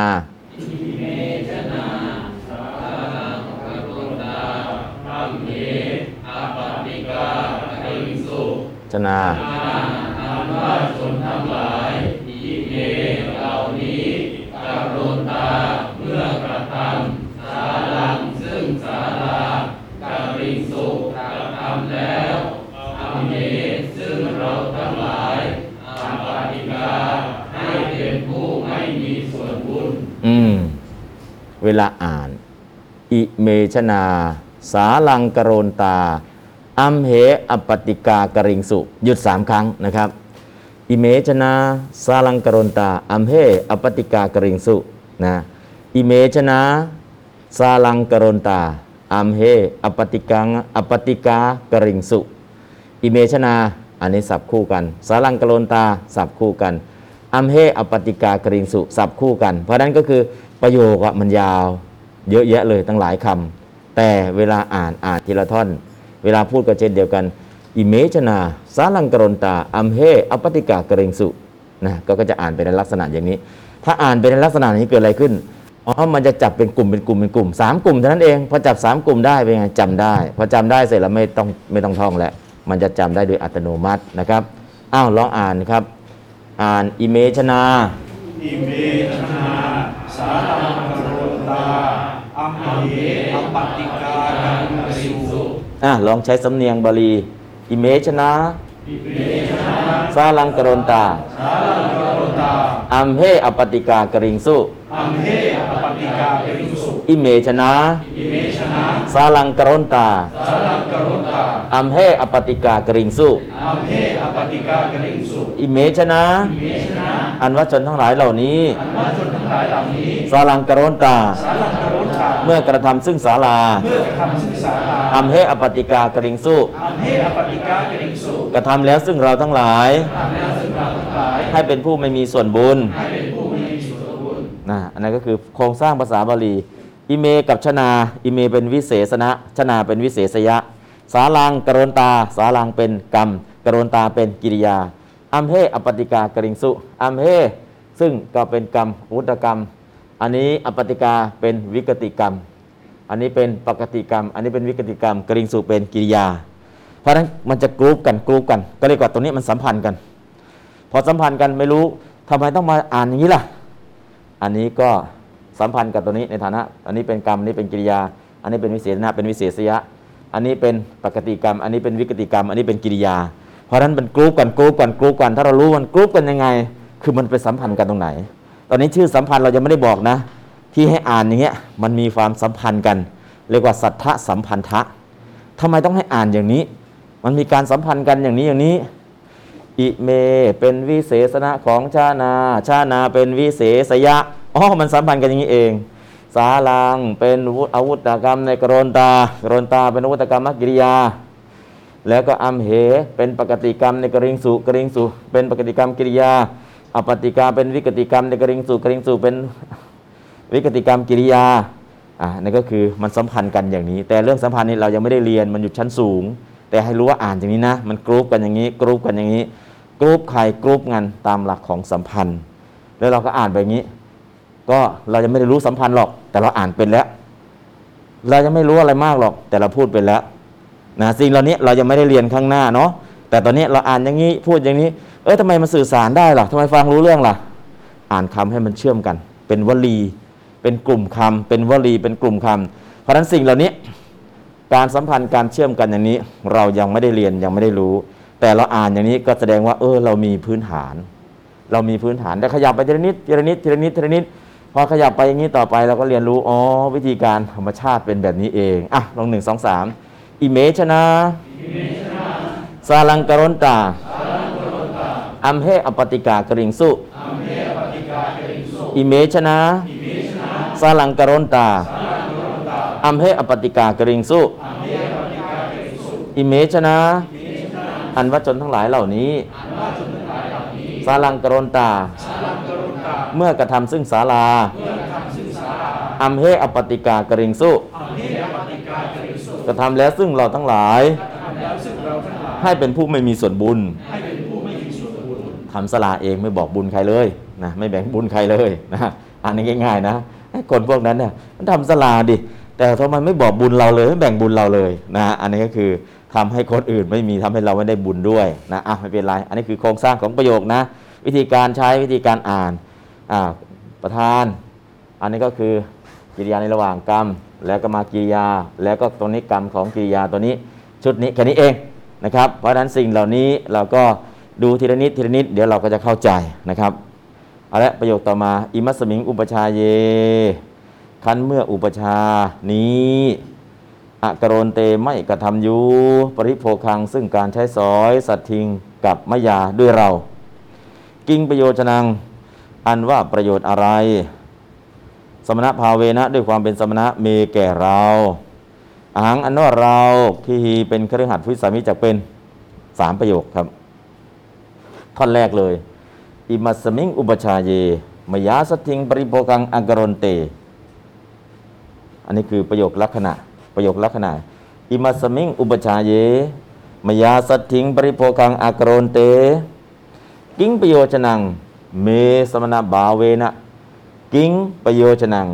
จนาธรรมชนทั้งหลายอิเมเหล่านี้กรุณาเมื่อกระทำสาลังซึ่งสาลาการิงสุกระทำแล้วอเมซึ่งเราทั้งหลายอัปปิกาให้เป็นผู้ไม่มีส่วนบุญอืม เวลาอ่าน อิเมชนา สาลังกรณตา อัมเหอปติกากริงสุ หยุดสามครั้งนะครับ อิเมชนาสาลังกโรนตา อัมเหอปติกากริงสุนะอิเมชนาสาลังกโรนตา อัมเหอปติกังอปติกากริงสุ อิเมชนาอันนี้สับคู่กันสาลังกโรนตาสับคู่กัน อัมเฮอปติกากริงสุสับคู่กัน เพราะนั้นก็คือประโยคอะมันยาว เยอะแยะเลยตั้งหลายคำแต่เวลาอ่านอ่านทีละท่อน เวลาพูดก็เช่นเดียวกันอิเมชนาสาลังกโรนตาอัมเฮอปติกากริงสุนะก็ก็จะอ่านไปในลักษณะอย่างนี้ ถ้าอ่านไปในลักษณะนี้เกิดอะไรขึ้นอ๋อมันจะจับเป็นกลุ่มเป็นกลุ่มเป็นกลุ่มสามกลุ่มเท่านั้นเองพอจับสามกลุ่มได้เป็นไงจำได้พอจำได้เสร็จแล้วไม่ต้องไม่ต้องท่องแล้วมันจะจำได้โดยอัตโนมัตินะครับอ้าวลองอ่านครับ อ่านอิเมชนาอิเมชนาสารังกโรตาอัมเหอปติกากริงสุ อะลองใช้สำเนียงบาลีอิเมชนาสาลังกรนตาสาลังกโรนตาอัมเฮอปติกากริงสุอัมเหอปติกากริงสุ อิเมชนาอิเมชนาสาลังกรนตาสาลังกโรนตา อัมเฮอปติกากริงสุอัมเหอปติกากริงสุอิเมชนาอิเมชนาอันว่าชนทั้งหลายเหล่านี้อันว่าชนทั้งหลายเหล่านี้ สาลังกรนตาสาลังกโรนตาเมื่อกระทำซึ่งศาลาเมื่อกระทำซึ่งศาลาอัมเฮอปติกากริงสุอัมเหอปติกากริงสุกระทำแล้วซึ่งเราทั้งหลายทำแล้วซึ่งเราทั้งหลาย ให้เป็นผู้ไม่มีส่วนบุญให้เป็นผู้ไม่มีส่วนบุญนะอันนั้นก็คือโครงสร้างภาษาบาลี อิเมกับชนา อิเมเป็นวิเศษณะชนาเป็นวิเศษยะ สาลังกรนตา สาลังเป็นกรรม กรนตาเป็นกิริยา อัมเฮอปติกากริงสุอัมเฮซึ่งก็เป็นกรรมวุตกรรม อันนี้อปติกาเป็นวิกติกรรม อันนี้เป็นปกติกรรม อันนี้เป็นวิกติกรรม กริงสุเป็นกิริยา เพราะฉะนั้นมันจะกรุ๊ปกันกรุ๊ปกัน ก็เรียกว่าตรงนี้มันสัมพันธ์กัน พอสัมพันธ์กันไม่รู้ทำไมต้องมาอ่านอย่างนี้ล่ะ อันนี้ก็ สัมพันธ์กับตัวนี้ในฐานะ อันนี้เป็นกรรมอันนี้เป็นกิริยา อันนี้เป็นวิเศษณะเป็นวิเศษยะ อันนี้เป็นปกติกรรม อันนี้เป็นวิกติกรรม อันนี้เป็นกิริยา เพราะฉะนั้นมันกรุ๊ปกันกรุ๊ปกันกรุ๊ปกัน ถ้าเรารู้มันกรุ๊ปกันยังไง คือมันไปสัมพันธ์กันตรงไหน ตอนนี้ชื่อสัมพันธ์เรายังไม่ได้บอกนะ ที่ให้อ่านอย่างเงี้ยมันมีความสัมพันธ์กัน เรียกว่าสัทธสัมพันธะทำไมต้องให้อ่านอย่างนี้ มันมีการสัมพันธ์กันอย่างนี้อย่างนี้อิเมเป็นวิเศษณะของชานา ชานาเป็นวิเศษยะ อ๋อ มันสัมพันธ์กันอย่างนี้เอง สาลังเป็นวุอาวุธกรรมในกรนตากรนตาเป็นอาวุธกรรมกิริยา แล้วก็อัมเหเป็นปกติกรรมในกริงสุกริงสุเป็นปกติกรรมกิริยา อปติกาเป็นวิกติกรรมในกริงสุกริงสุเป็นวิกติกรรมกิริยาอ่านั่นก็คือมันสัมพันธ์กันอย่างนี้ แต่เรื่องสัมพันธ์นี้เรายังไม่ได้เรียนมันอยู่ชั้นสูง แต่ให้รู้ว่าอ่านอย่างนี้นะ มันกรุ๊ปกันอย่างนี้กรุ๊ปกันอย่างนี้กรุ๊ปใครกรุ๊ปมันตามหลักของสัมพันธ์ แล้วเราก็อ่านไปอย่างนี้ ก็เรายังไม่ได้รู้สัมพันธ์หรอก แต่เราอ่านเป็นแล้ว เรายังไม่รู้อะไรมากหรอก แต่เราพูดเป็นแล้วนะสิ่งเหล่านี้เรายังไม่ได้เรียนข้างหน้าเนาะแต่ตอนนี้เราอ่านอย่างนี้พูดอย่างนี้ เอ้ยทำไมมันสื่อสารได้ล่ะทำไมฟังรู้เรื่องล่ะ อ่านคำให้มันเชื่อมกัน เป็นวลี เป็นกลุ่มคำเป็นวลีเป็นกลุ่มคำเพราะฉะนั้นสิ่งเหล่านี้การสัมพันธ์การเชื่อมกันอย่างนี้ เรายังไม่ได้เรียนยังไม่ได้รู้ แต่เราอ่านอย่างนี้ก็แสดงว่า เออเรามีพื้นฐาน เรามีพื้นฐานแต่ขยับไปทีละนิดทีละนิดทีละนิดทีละนิด พอขยับไปอย่างนี้ต่อไปเราก็เรียนรู้ อ๋อ วิธีการธรรมชาติเป็นแบบนี้เอง อะ ลองหนึ่งสองสามอิเมชนาสาลังกรนตาอัมเฮอปติกากริงสุอิเมชนาสาลังกรนตาอัมเฮอปติกากริงสุอิเมชนาอันว่าจนทั้งหลายเหล่านี้สาลังกรนตา เมื่อกระทำซึ่งศาลาอัมเฮอปติกากริงสุกระทำแล้วซึ่งเราทั้งหลาย ให้เป็นผู้ไม่มีส่วนบุญทำสลาเองไม่บอกบุญใครเลยนะไม่แบ่งบุญใครเลยนะอันนี้ง่ายๆนะให้คนพวกนั้นเนี่ยมันทำสลาดิแต่ทำไมไม่บอกบุญเราเลยไม่แบ่งบุญเราเลยนะอันนี้ก็คือทำให้คนอื่นไม่มีทำให้เราไม่ได้บุญด้วยนะอะไม่เป็นไร อันนี้คือโครงสร้างของประโยคนะ วิธีการใช้วิธีการอ่านอ่า ประธาน อันนี้ก็คือกิริยาในระหว่างกรรม แล้วก็มากิริยา แล้วก็ตรงนี้กรรมของกิริยาตัวนี้ชุดนี้แค่นี้เองนะครับ เพราะฉะนั้นสิ่งเหล่านี้เราก็ดูทีละนิดทีละนิดเดี๋ยวเราก็จะเข้าใจนะครับเอาละประโยคต่อมาอิมัสมิงอุปชาเย คันเมื่ออุปชานี้อักรณเตไม่กระทำอยู่ปริโภคัง ซึ่งการใช้สอยสัตทิงกับมายาด้วยเรา กิงประโยชนัง อันว่าประโยชน์อะไร สมณภาเวนะด้วยความเป็นสมณะเมแก่เราอาหังอันว่าเราที่เป็นเครือขัดวิสามิจักเป็นสามประโยคครับ ท่อนแรกเลย อิมัสมิงอุปชาเย มยาสทิงปริโภกังอังกรนเต อันนี้คือประโยคลักษณะ ประโยคลักษณะ อิมัสมิงอุปชาเย มยาสทิงปริโภกังอังกรนเต กิ้งประโยชนัง เมสมณบาเวนะ กิงประโยชนัง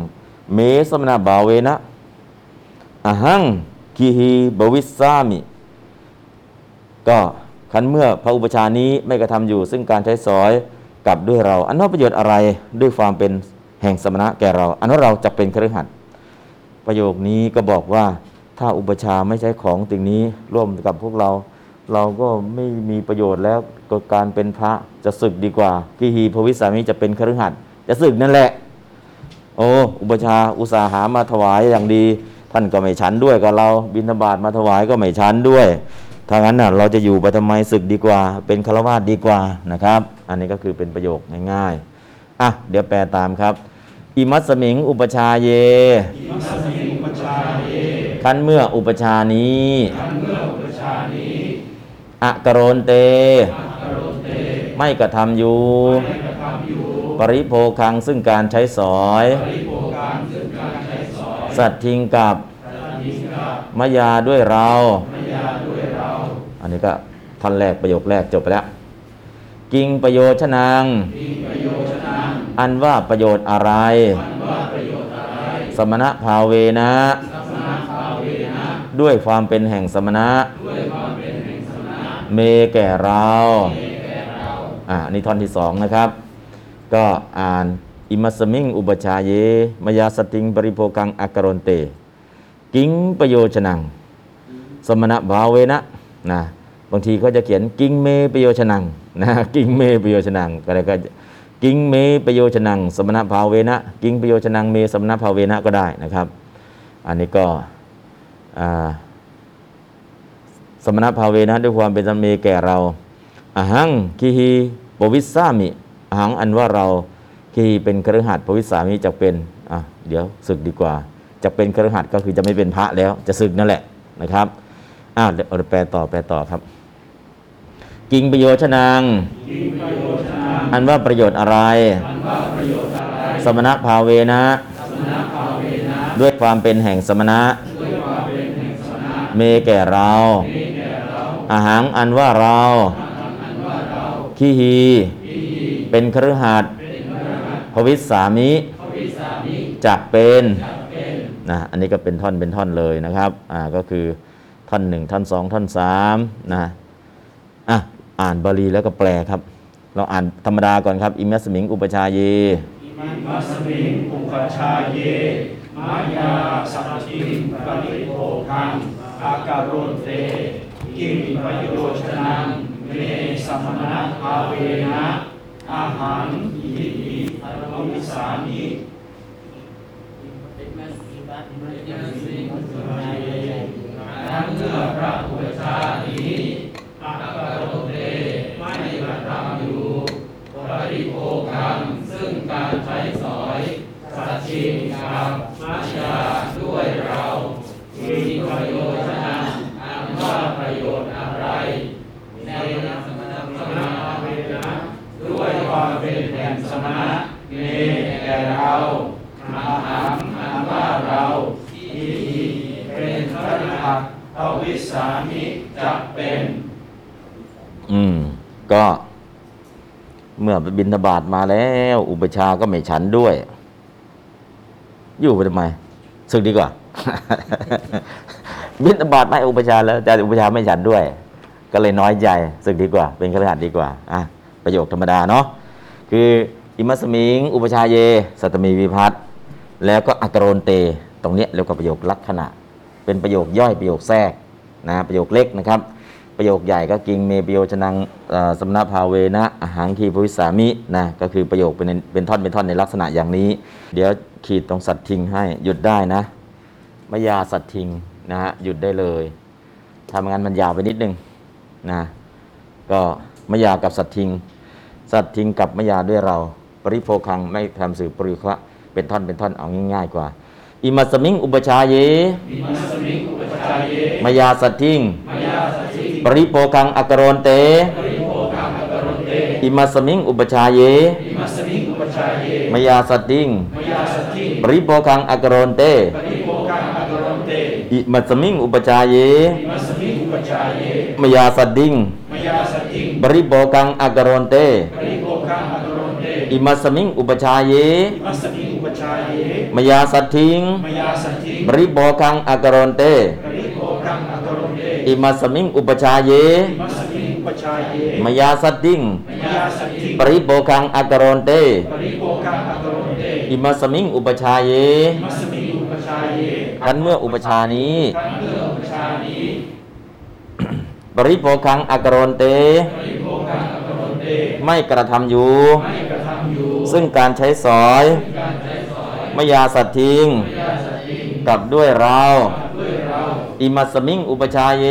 เมสมณบาเวนะอหังกิหิบวิสามิ ก็คันเมื่อพระอุปชานี้ไม่กระทำอยู่ ซึ่งการใช้สอยกับด้วยเรา อันว่าประโยชน์อะไรด้วยความเป็นแห่งสมณะแก่เรา อันว่าเราจะเป็นคฤหัสประโยคนี้ก็บอกว่าถ้าอุปชาไม่ใช้ของสิ่งนี้ร่วมกับพวกเรา เราก็ไม่มีประโยชน์แล้วก็การเป็นพระจะศึกดีกว่ากิฮีพวิสามิจะเป็นคฤหัสถ์จะศึกนั่นแหละ โอ้อุปชฌาย์อุตสาหามาถวายอย่างดี ท่านก็ไม่ฉันด้วยกับเราบิณฑบาตมาถวายก็ไม่ฉันด้วยถ้างั้นน่ะเราจะอยู่ไปทำไมศึกดีกว่า เป็นฆราวาสดีกว่านะครับ อันนี้ก็คือเป็นประโยคง่ายๆอะเดี๋ยวแปลตามครับอิมัสสมิงอุปชาเยมัสมิอุปชาเยคันเมื่ออุปชานี้ ทันเมื่ออุปชานี้ อะกรณเต ไม่กระทำอยู่ให้กระทำอยู่ ปริโภคังซึ่งการใช้สอยปริโภการซึ่งการใช้สอยสัตว์ทิ้งกับยิงกับมยาด้วยเรามยาด้วยเรา อันนี้ก็ท่อนแรกประโยคแรกจบไปแล้ว กิงประโยชนางมีประโยชน์นั้นอันว่าประโยชน์อะไรว่าประโยชน์อะไรสมณภาเวนะสัมมาภาเวนะ ด้วยความเป็นแห่งสมณะ มณะเมแก่เราอ่านนี้ท่อนที่สองนะครับ ก็อ่านอิมัสมิงอุปชาเย มยาสติงปริโภกังอักรนเต กิงประโยชนัง สมณะภาเวนะนะบางทีเขาจะเขียนกิงเมประโยชนังนะกิงเมประโยชนังก็ได้ก็กิงเมประโยชนัง สมณะภาเวนะ กิงประโยชนังเมสมณะภาเวนะก็ได้นะครับ อันนี้ก็อ่า สมณะภาเวนะด้วยความเป็นสัมเมแก่เราอาหังคีฮีปวิสสามิอาหังอันว่าเราคีฮีเป็นคฤหัสถ์ปวิสสามิจะเป็นอะเดี๋ยวศึกดีกว่า จะเป็นคฤหัสถ์ก็คือจะไม่เป็นพระแล้ว จะศึกนั่นแหละนะครับอ้าวเดี๋ยวเอาแปลต่อแปลต่อครับ กิงประโยชนางยิงประโยชน์นั้นอันว่าประโยชน์อะไรอันว่าประโยชน์อะไรสมณภาเวนะสมณภาเวนะ ด้วยความเป็นแห่งสมณะด้วยความเป็นแห่งสมณะเมแก่เรามีแก่เรา อาหังอันว่าเราอันว่าเราขี้ฮี เป็นคฤหัสถ์เป็นพระหัตถ์ภวิสสามิพวิสามิจักเป็นนะอันนี้ก็เป็นท่อนเป็นท่อนเลยนะครับอ่าก็คือท่อนหนึ่งท่อนสองท่อนสามนะอะอ่านบาลีแล้วก็แปลครับ เราอ่านธรรมดาก่อนครับ อิมัสมิง อุปชาเยอิมัสมิงอุปชาเยมายาสัพทิปริโภคังอากาโรนเต กิมประโยชนังเมสัมณะภาเวนะอาหารอิหิอรวิสามิทั้งเมื่อพระอุปชานี้อักกโรเตไม่กระทำอยู่ปริโภคังซึ่งการใช้สอยสัจจิงกับมัชยามีประโยชน์นั้นอันว่าประโยชน์อะไรในสมณเวนะด้วยความเป็นแห่งสมณะเมแก่เราอาหารอันว่าเราที่เป็นพระ หัตถ์ภวิสามิจะเป็น อืม ก็เมื่อบินทบาทมาแล้ว อุปชาก็ไม่ฉันด้วย อยู่ไปทำไมสึกดีกว่า บินทบาทไม่อุปชาแล้วแต่อุปชาไม่ฉันด้วย ก็เลยน้อยใจสึกดีกว่า เป็นขรหัสดีกว่าอะประโยคธรรมดาเนาะคืออิมัสมิง อุปชาเย สัตมีวิพัตน์แล้วก็อักโรนเต ตรงเนี้ยเรียกว่าประโยคลักษณะ เป็นประโยคย่อยประโยคแทรกนะประโยคเล็กนะครับ ประโยคใหญ่ก็กิงเมปโยชนังสมณภาเวนะอาหารคีภวิสามินะก็คือประโยคเป็นเป็นท่อนเป็นท่อนในลักษณะอย่างนี้ เดี๋ยวขีดตรงสัตทิงให้หยุดได้นะมยาสัตทิงนะฮะหยุดได้เลยทำงั้นมันยาวไปนิดนึงนะก็มยากับสัตทิง สัตทิงกับมยาด้วยเรา ปริโภคังไม่ทำสื่อปริคะเป็นท่อนเป็นท่อนเอาง่าย ๆ กว่า อิมัสมิงอุปชาเยอิมัสมิงอุปชฌาเยมยาสัตทิงมยาสติปริโภคังอักโรนเตปริโภคังอกรณเต อิมัสมิงอุปชาเยอิมัสมิงอุปชฌาเยมยาสัตติงมยาสติปริโภคังอักโรนเตปริโภคังอกรณเต อิมัสมิงอุปชาเยอิมัสมิงอุปชฌาเยมยาสัทธิงมยาสัทธิงปริโภคังอกโรนเตปริโภคังอกโรนเต อิมัสมิงอุปัชฌาเยอิ มัสมิงอุปชฌาเยมยาสัทธิงมยาสัทธิงปริโภคังอกโรนเตปริโภคังอกโรนเต อิมัสมิงอุปัชฌาเยอิมัสมิงอุปัชฌาเยมยาสัทธิงมยาสัทธิงปริโภคังอกโรนเตปริโภคังอกโรนเต อิมัสมิงอุปัชฌาเยอิมัสมิงอุปัชฌาเยครั้นเมื่ออุปัชฌาย์นี้ครั้นเมื่ออุปัชฌาย์นี้ปริโภคังอกโรนเตปริโภคังอกโรนเตไม่กระทำอยู่ไม่กระทำอยู่ ซึ่งการใช้สอยการใช้สอย มยาสัทธิงมยาสัทธิงกับด้วยเราด้วยเราอิมัสมิงอุปัชฌาเย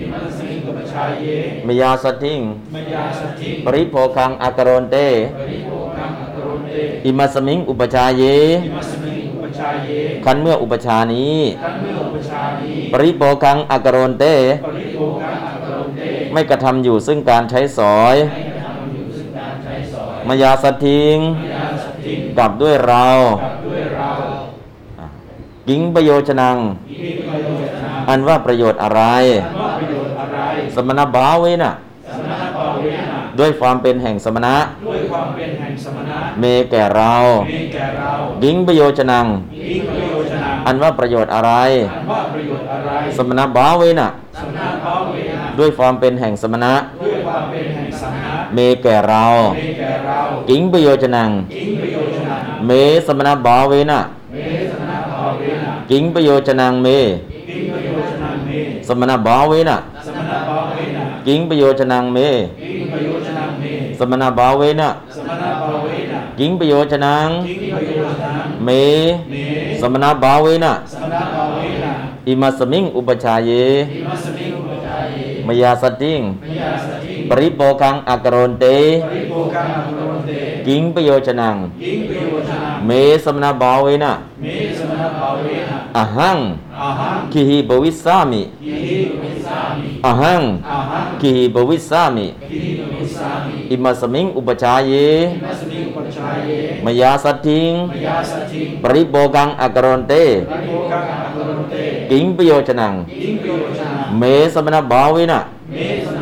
อิมัสมิงอุปัชฌาเยมยาสัทธิงมยาสัทธิงปริโภคังอกโรนเตปริโภคังอกโรนเต อิมัสมิงอุปชาเยอิมัสมิงอุปชฌาเย คันเมื่ออุปชานี้ครั้งเมื่ออุปชฌานี้ปริโภคังอักโรนเตปริโภคังอากรณเต ไม่กระทำอยู่ซึ่งการใช้สอยให้กระทำอยู่ซึ่งการใช้สอย มยาสัตทิงมยาสติกับด้วยเรา กับด้วยเรากิงประโยชนังที่ประโยชน์นาอันว่าประโยชน์อะไรว่าประโยชน์อะไร สมณบาเวนะสมณภาเวนะด้วยความเป็นแห่งสมณะด้วยความเป็นแห่งสมณะ เมแก่เรามีแก่เรากิงประโยชนังที่ประโยชน์นาอันว่าประโยชน์อะไรอันว่าประโยชน์อะไร สมณบาเวนะสมณภาเวนะด้วยความเป็นแห่งสมณะด้วยความเป็นแห่งสมณะ เมแก่เรามีแก่เรากิงประโยชนังอิงประโยชน์นาเมสมณบาเวนะ เมสมณภาเวนะ กิงประโยชนังเมอิงประโยชน์นาเมสมณบาเวนะสมณภาเวนะกิงประโยชนังเมอิงประโยชน์นาเมสมณบาเวนะสมณภาเวนะกิงประโยชนังอิงประโยชน์นาเมเม สมณบาเวนะสมณภาเวนะอิมัสมิงอุปชาเยอิมัสมิงอุปจายเยมยาสติงมยาสติ ปริโภคังอักโรนเตปริโภคังอกุรเตกิงประโยชนังอิงประโยชนะเมสมณบาเวนะเมสมณภาเวนะอหังอาหังคิหิบวิสสามิกิหิวิสามิอหังอาหังคิหิบวิสสามิกิหิวิสามิ อิมัสมิงอุปชาเยอิมัสมิงอุปจายเยมยาสติงมยาสติปริโภคังอักโรนเตปริโภคังอกุรเตกิงประโยชนังอิงประโยชนะเมสมณบาเวนะเมสมณภาเวนะอหังอาหังกิหิบวิสสามิกิหิวิสามิอิมัสมิงอุปชาเยอิมัสมิงอุปจายเยมยาสติงมยาสติปริโภคังอักโรนเตปริโภคังอกุรเตกิงประโยชนังอิงประโยชนะเมสมณบาเวนะ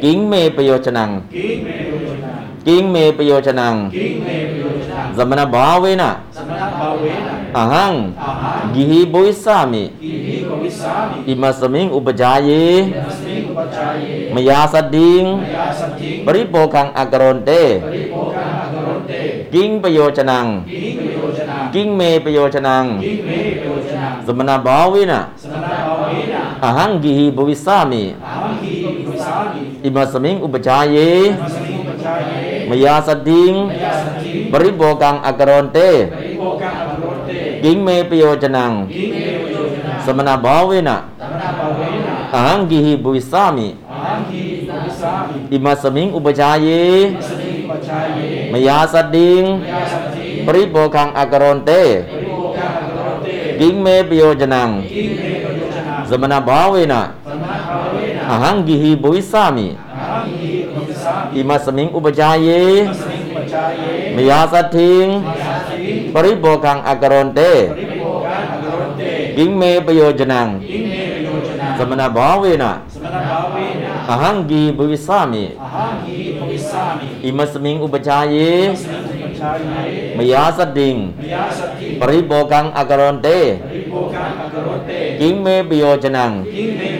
กิหิสามิอิมัสมิงอุปชาเยอิมัสมิงอุปจายเยมยาสติงมยาสติปริโภคังอักโรนเตปริโภคังอกุรเตกิงเมประโยชนัง กิงเมประโยชนะกิงเมประโยชนัง กิงเมประโยชนะสมณบาเวนะสมณภาเวนะอหังอาหังกิหิบวิสสามิกิหิกวิสามิอิมัสมิงอุปชาเยอิมัสมิงอุปจายเยมยาสติงมยาสติปริโภคังอักโรนเตปริโภคังอกุรเตกิงประโยชนังกิงประโยชนะกิงเมประโยชนังกิงเมประโยชนะสมณบาเวนะสมณภาเวนะอหังกิหิบวิสสามิ อิมัสมิงอุปชาเยอิมัสมิงอุปจายเยมยาสติงมยาสติปริโภคังอักโรนเตปริโภคังอกุรเตกิงเมประโยชนังกิงเมประโยชนะสมณบาเวนะสมณภาเวนะอหังกิหิบวิสสามิอาหังกิหิวิสามิอิมัสมิงอุปชาเยอิมัสมิงอุปจายเยมยาสติงมยาสติปริโภคังอักโรนเตปริโภคังอกุรเตกิงเมประโยชนังกิงเมประโยชนะสมณบาเวนะ อหังกิหิบวิสามิอาหังกิหิวิสามิอิมัสมิงอุปชาเยอิมัสมิงอุปจายเมยาสติงปริโภคังอักรนเตปริโภคังอกุรเตกิงเมประโยชนังเสมณบาเวนะสมณภาวนะอหังกีบวิสามิอหังกีภวิสามิอิมัสมิงอุปชายเยสมิงอุปชายาสดิงมยาสติปริโภกังอากรอนเปโยชนังกิงเยชนะสมณภาเวนะสมณภาเวนะอหังกีบวิสามิอหังกีภวิสสามิอิมัสมิงอุปชายเยสมิงอุปชายเยมยาสทิงมยาสติปริโภกังอกรนเตริโภกังอกโรเตกิงเมปโยชนังกิงเมประโยชนะสมณภาเวนะสมณภาเวนะอหัง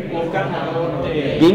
ย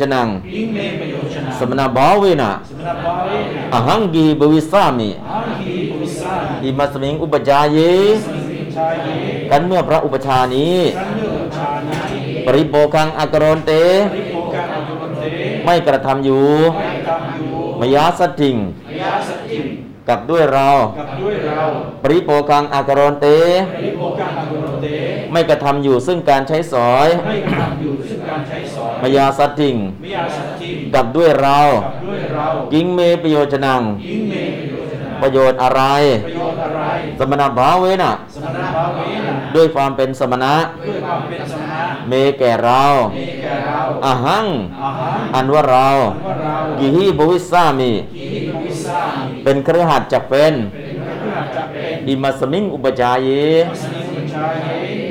ชนังกิงเมประโยชนะสมณภาเวนะสมณภาเวนะอหังกีบวิสามิอหังกีภวิสสามิอิมัสมิงอุปจายเยสมิงอุปชายเยกันเมื่อพระอุปชฌาย์นี้ครั้นเมื่ออุปชานี้ ปริโภคังอากรอนเตริโภกังอกโรเต ไม่กระทำอยู่ไม่ทำอยู่มยาสติงมยาสติมกับด้วยเรากับด้วยเรา ปริโภคังอากรอนเตริโภกังอกโรเต ไม่กระทำอยู่ซึ่งการใช้สอยไม่กระทำอยู่ซึ่งการใช้สอนมยาสติงมยาสติมกับด้วยเรา กับด้วยเรากิงเมประโยชนัง ยิ่งเมประโยชนะประโยชน์อะไร ประโยชน์อะไร สมณภาเวนะสมณภาเวนะด้วยความเป็นสมณะ ด้วยความเป็นสมณะเมแก่เรา มีแก่เราอาหัง อาหารอันว่าเรา ว่าเรากิฮิบวิสามิที่พิซซ่าเป็นเครือขัดจักเป็นเป็นพระพุทธจะเป็นอิมัสมิงอุปจายเยมัสยิดชายเย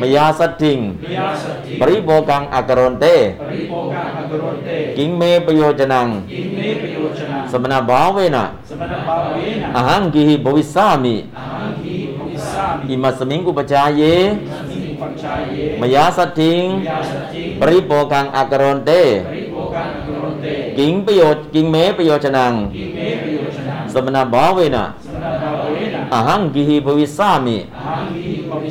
มยาสัตถิงมิยาสติปริโภกังอากรอนเตปริโภกังอกโรเต กิงเมประโยชนังกินเมประโยชนะสมณภาเวนะสมณภาเวนะอหังกิฮิบวิสามิอาหารที่พิซซ่าอิมัสมิงอุปจายเยมัสยิดปัญชายเยมยาสัตถิงมิยาสติปริโภกังอากรอนเตปริโภกังอกโรเต กิงประโยชน์กิงเมประโยชนังกินเมประโยชนะสมณภาเวนะสมณภาเวนะอหังกิฮิบวิสามิ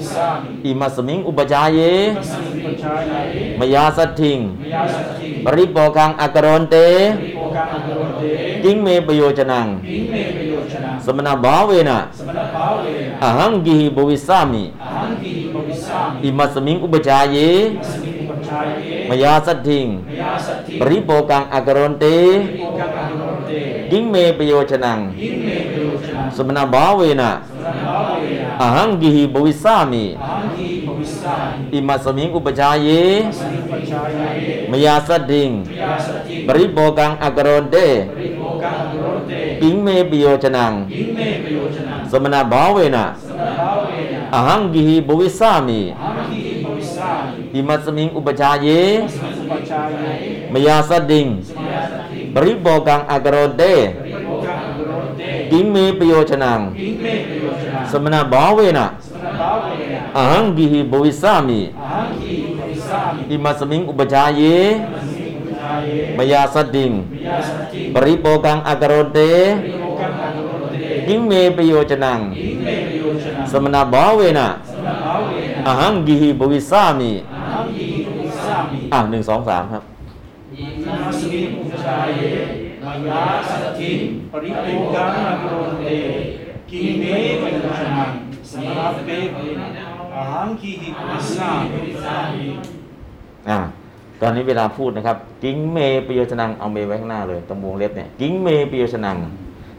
อาหารที่พิซซ่าอิมัสมิงอุปจายเยมัสยิดปัญชายเยมยาสัตถิงมิยาสติปริโภกังอากรอนเตปริโภกังอกโรเต กิงเมประโยชนังกินเมประโยชนะสมณภาเวนะสมณภาเวนะอหังกิฮิบวิสามิอาหารที่พิซซ่าอิมัสมิงอุปจายเยมัสยิดปัญชายเยมยาสัตถิงมิยาสติปริโภกังอากรอนเตปริโภกังอกโรเต กิงเมประโยชนังกินเมประโยชนะสมณภาเวนะสมณภาเวนะอหังกิฮิบวิสามิอาหารที่พิซซ่าอิมัสมิงอุปจายเยมัสยิดปัญชายเยมยาสัตถิงมิยาสติปริโภกังอากรอนเตปริโภกังอกโรเตกิงเมประโยชนังกินเมประโยชนะสมณภาเวนะ สมณภาเวนะอหังกิฮิบวิสามิอาหารที่พิซซ่าอิมัสมิงอุปจายเยมัสยิดปัญชายเยมยาสัตถิงมิยาสติปริโภกังอากรอนเตปริโภกังอกโรเตกิงเมประโยชนังกินเมประโยชนะสมณภาเวนะสมณภาเวนะอหังกิฮิบวิสามิอาหารที่พิซซ่าอิมัสมิงอุปจายเยมัสยิดปัญชายเยมยาสัตถิงมิยาสติปริโภกังอากรอนเตปริโภกังอกโรเตกิงเมประโยชนัง กินเมประโยชนะสมณภาเวนะสมณภาเวนะอหังกิฮิบวิสามิอาหารที่พิซซ่ามิอะหนึ่งสองสามครับมัสยิดปัญชายเยมายาสติปริโภกังอกโรเต กินเมประโยชนะสมณภาเวนะอาหารที่พิซซ่ามิอ่าตอนนี้เวลาพูดนะครับ กิ้งเมประโยชนังเอาเมไว้ข้างหน้าเลยตรงวงเล็บเนี่ยกิ้งเมประโยชนัง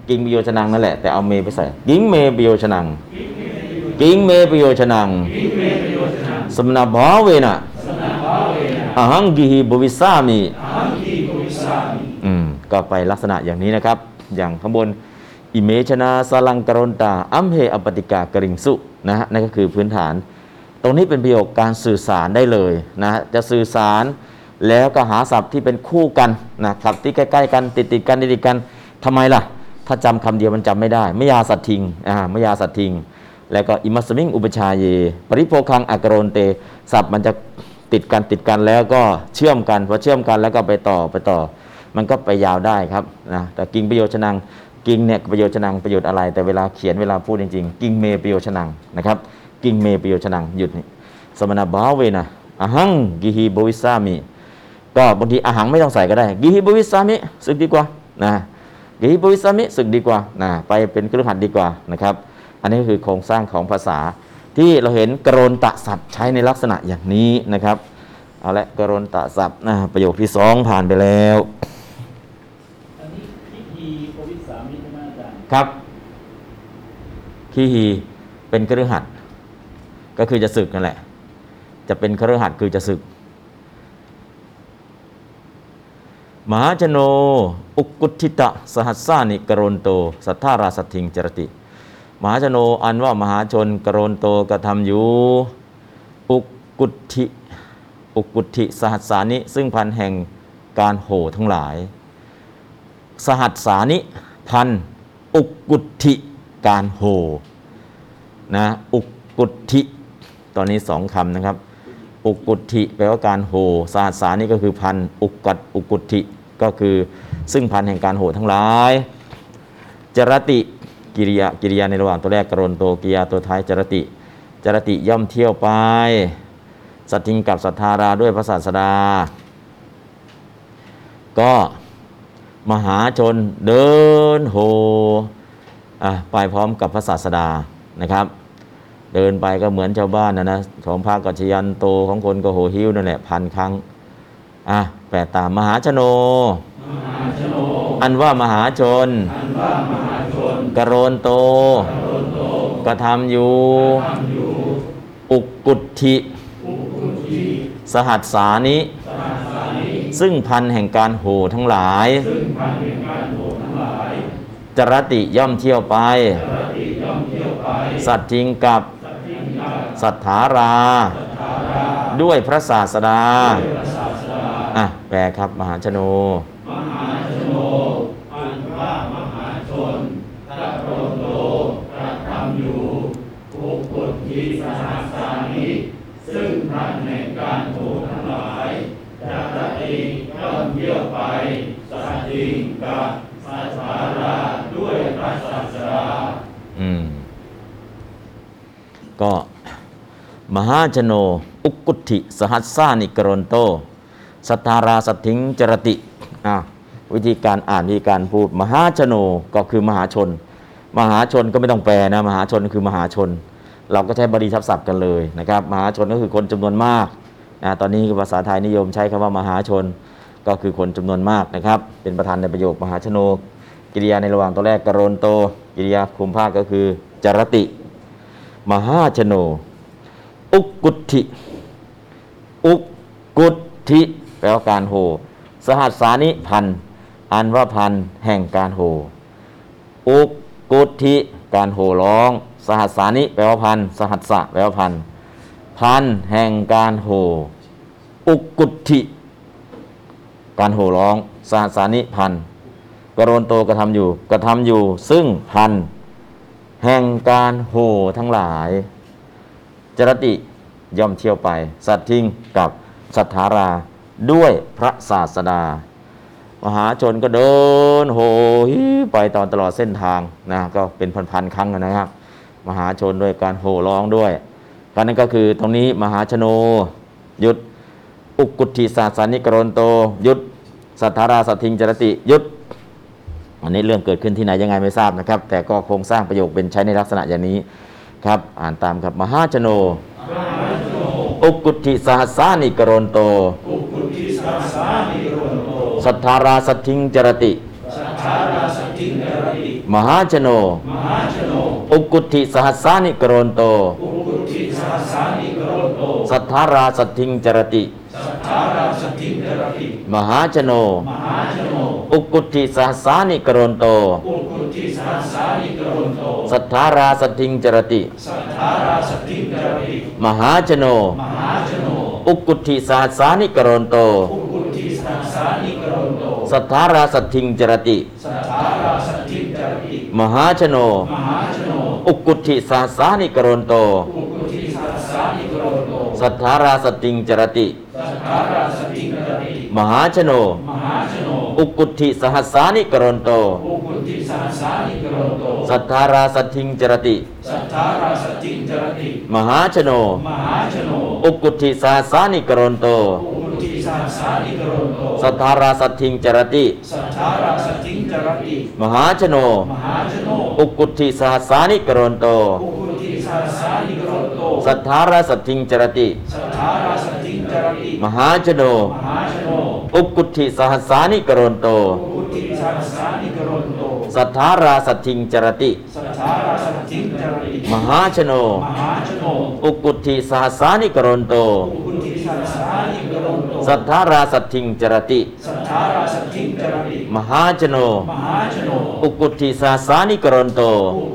กิ้งประโยชนังนั่นแหละแต่เอาเมไปใส่กิ้งเมประโยชนังกิ้งเมประโยชนังสมณภาเวนะอหังกิฮิบวิสามิอาหารที่พิซซ่ามิอืมก็ไปลักษณะอย่างนี้นะครับ อย่างข้างบน อิเมชนาสลังกรนตา อัมเหอปติกากริงสุนะฮะนั่นก็คือพื้นฐาน ตรงนี้เป็นประโยคการสื่อสารได้เลยนะฮะจะสื่อสารแล้วก็หาศัพท์ที่เป็นคู่กันนะครับที่ใกล้ๆกันติดๆกันติดๆกันทำไมล่ะ ถ้าจำคำเดียวมันจำไม่ได้ไม่ยาสัตทิงอ่าไม่ยาสัตทิง แล้วก็อิมัสมิงอุปชาเย ปริโภคังอักโรนเตศัพท์มันจะติดกันติดกันแล้วก็เชื่อมกันพอเชื่อมกันแล้วก็ไปต่อไปต่อ มันก็ไปยาวได้ครับนะแต่กิงประโยชนัง กิงเนี่ยประโยชนังประโยชน์อะไร แต่เวลาเขียนเวลาพูดจริงๆกิงเมประโยชนังนะครับกิงเมประโยชนังหยุดนี่สมณบาเวนะอหังกิฮิบวิสามิก็บางทีอาหังไม่ต้องใส่ก็ได้กิฮิบวิสามิสึกดีกว่านะกิฮิบวิสามิสึกดีกว่านะไปเป็นเครือขัดดีกว่านะครับอันนี้คือโครงสร้างของภาษาที่เราเห็นกรนตะศัพท์ใช้ในลักษณะอย่างนี้นะครับเอาละกรนตะศัพท์นะประโยคที่สองผ่านไปแล้ว น ฮีโควิดสามิใช่ไหมอาจารย์ ครับคีฮีเป็นคฤหัสถ์ก็คือจะศึกนั่นแหละ จะเป็นคฤหัสถ์คือจะศึกมหาชโน อุกุทิตะ สหัสสานิกรณโต สัทธาราสทิงจรติ มหาชโนอันว่ามหาชนกรณโตกระทำอยู่ อุกุทิอุกุทิสหัสสานิ ซึ่งพันแห่งการโห่ทั้งหลาย สหัสสานิพัน อุกุทธิการโหนะอุกุทธิตอนนี้สองคำนะครับ อุกุทธิแปลว่าการโห่สหัสานี่ก็คือพันอุกกัดอุกุทธิก็คือซึ่งพันแห่งการโหทั้งหลาย จรติกิริยากิริยาในระหว่างตัวแรกกรณโตกิริยาตัวท้ายจรติ จรติย่อมเที่ยวไป สัตทิงกับสัทธาราด้วยพระศาสดาก็ มหาชนเดินโหอะไปพร้อมกับพระศาสดานะครับ เดินไปก็เหมือนชาวบ้านนะนะของภาคกัจจยันโตของคนก็โหหิ้วนั่นแหละพันครั้งอะแปดตามมหาชโน อันว่ามหาชนกรณโจนโตกระทำอยู่ อุกกุทธิสหัสสานิ ซึ่งพันแห่งการโหทั้งหลาย จรติย่อมเที่ยวไป สัตว์จริงกับ สัทธารา ด้วยพระศาสดาอะแปลครับมหาชโน ก็มหาชโน อุกกุทธิสหัสสานิกรณโตสัทธาราสัทถิงจรติอะวิธีการอ่านวิธีการพูด มหาชโนก็คือมหาชน มหาชนก็ไม่ต้องแปลนะมหาชนคือมหาชน เราก็ใช้บริทับศัพท์กันเลยนะครับ มหาชนก็คือคนจำนวนมากนะตอนนี้ภาษาไทยนิยมใช้คำว่ามหาชนก็คือคนจำนวนมากนะครับ เป็นประธานในประโยคมหาชโนกิริยาในระหว่างตัวแรกกรณโต กิริยาคุมภาคก็คือจรติ มหาชโน อุกกุทธิอุกกุทธิแปลว่าการโห สหัสสานิพันอันว่าพันแห่งการโห อุกกุทธิการโหร้อง สหัสสานิแปลว่าพันสหัสสะแปลว่าพันพันแห่งการโห อุกกุทธิการโหร้อง สหัสสานิพันกรณโตกระทำอยู่กระทำอยู่ซึ่งพัน แห่งการโหทั้งหลาย จรติย่อมเที่ยวไป สัตทิ้งกับสัทธาราด้วยพระศาสดา มหาชนก็เดินโหยไปตอนตลอดเส้นทางนะก็เป็นพันๆครั้งนะครับ มหาชนด้วยการโห่ร้องด้วยการนั้นก็คือตรงนี้มหาชโนหยุดอุกกุทธิศาสานิกรณโตหยุดสัทธาราสัททิงจรติหยุด อันนี้เรื่องเกิดขึ้นที่ไหนยังไงไม่ทราบนะครับ แต่ก็โครงสร้างประโยคเป็นใช้ในลักษณะอย่างนี้ครับ อ่านตามครับมหาชโน อุกกุทธิสหัสานิกรณโต สัทธาราสัททิงจรติ มหาชโน อุกกุทธิสหัสานิกรณโตสั ทธาราสัททิงจรติ มหาชโนอุกกุทธิสหัสสานิกรณโต สัทธาราสัททิงจรติ มหาชโนอุกกุทธิสหัสสานิกรณโต สัทธาราสัททิงจรติ มหาชโนอุกกุทธิสหัสสานิกรณโต สัทธาราสัททิงจรติ มหาชโน อุกกุทธิสหัสสานิกรณโต สัทธาราสัททิงจรติ มหาชโน อุกกุทธิสหัสสานิกรณโต สัทธาราสัททิงจรติ มหาชโน อุกกุทธิสหัสสานิกรณโต สัทธาราสัททิงจรติมหาชโนอุกกุทธิสหัสสานิกรณโตสัทธาราสัทธิงจรติสัทธาราสัทธิงจรติสัทธาราสัทธิงจรติ มหาชโน มหาชโน อุกุฏฐิสหสานิกรณโตอุทิสัสสานิกรณโต สัทธาราสัทธิงจรติ สัทธาราสัทธิงจรติ มหาชโน มหาชโน อุกุฏฐิสหสานิกรณโต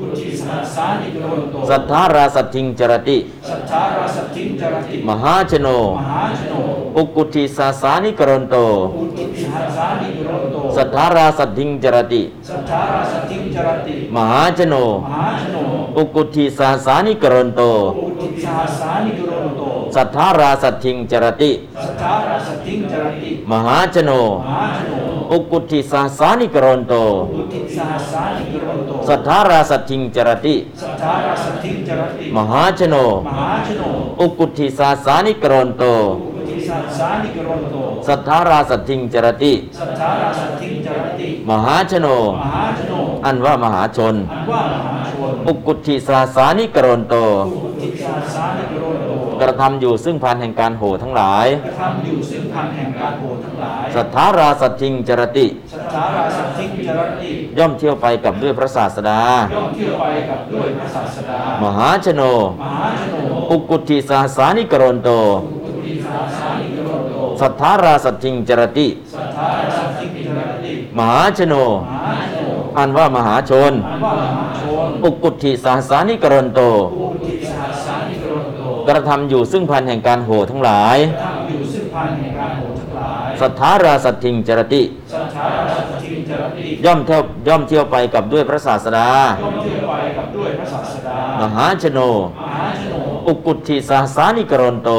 อุทิสัสสานิกรณโต สัทธาราสัทธิงจรติ สัทธาราสัทธิงจรติ มหาชโน มหาชโน อุกุฏฐิสหสานิกรณโต อุทิสัสสานิกรณโต สัทธาราสัทธิงจรติ สัทธาราสัทธิงจรติ มหาชโน มหาชโน อุกุฏฐิสหสานิกรณโต อุทิสัสสานิกรณโต สัทธาราสัทธิงจรติ สัทธาราสัทธิงจรติ มหาชโน มหาชโน อุกุฏฐิสหสานิกรณโต อุทิสัสสานิกรณโต สัทธาราสัทธิงจรติ สัทธาราสัทธิงจรติ มหาชโน มหาชโน อุกุฏฐิสหสานิกรณโต อุทิสัสสานิกรณโต สัทธาราสัทธิงจรติ สัทธาราสัทธิงจรติ มหาชโน มหาชโน อันว่ามหาชน อันว่ามหาชน อุกุฏฐิสหสานิกรณโต อุทิสัสสานิกรณโต กระทำอยู่ซึ่งพันแห่งการโห่ทั้งหลายกระทำอยู่ซึ่งพันแห่งการโหดทั้งหลาย สัทธาราสัทธิงจรติ สัทธาราสัทธิงจรติ ย่อมเที่ยวไปกับด้วยพระศาสดา ย่อมเที่ยวไปกับด้วยพระศาสดา มหาชโน มหาชโน อุกุฏฐิสหสานิกรณโตอุทิสัสสานิกรณโต สัทธาราสัทธิงจรติ สัทธาราสัทธิงจรติมหาชโนมหาชโน อันว่ามหาชนอันว่ามหาชนอุกุฏฐิสหสานิกรณโตอุทิสัสสานิ กรณโตกระทำอยู่ซึ่งพันแห่งการโห่ทั้งหลายทำอยู่ซึ่งพันแห่งการโหดทั้งหลาย สัทธาราสัทธิงจรติสัทธาราสัทธิงจรติ ย่อมเที่ยวย่อมเที่ยวไปกับด้วยพระศาสดาย่อมเที่ยวไปกับด้วยพระศาสดามหาชโนมหาชโน อุกุฏฐิสหสานิกรณโต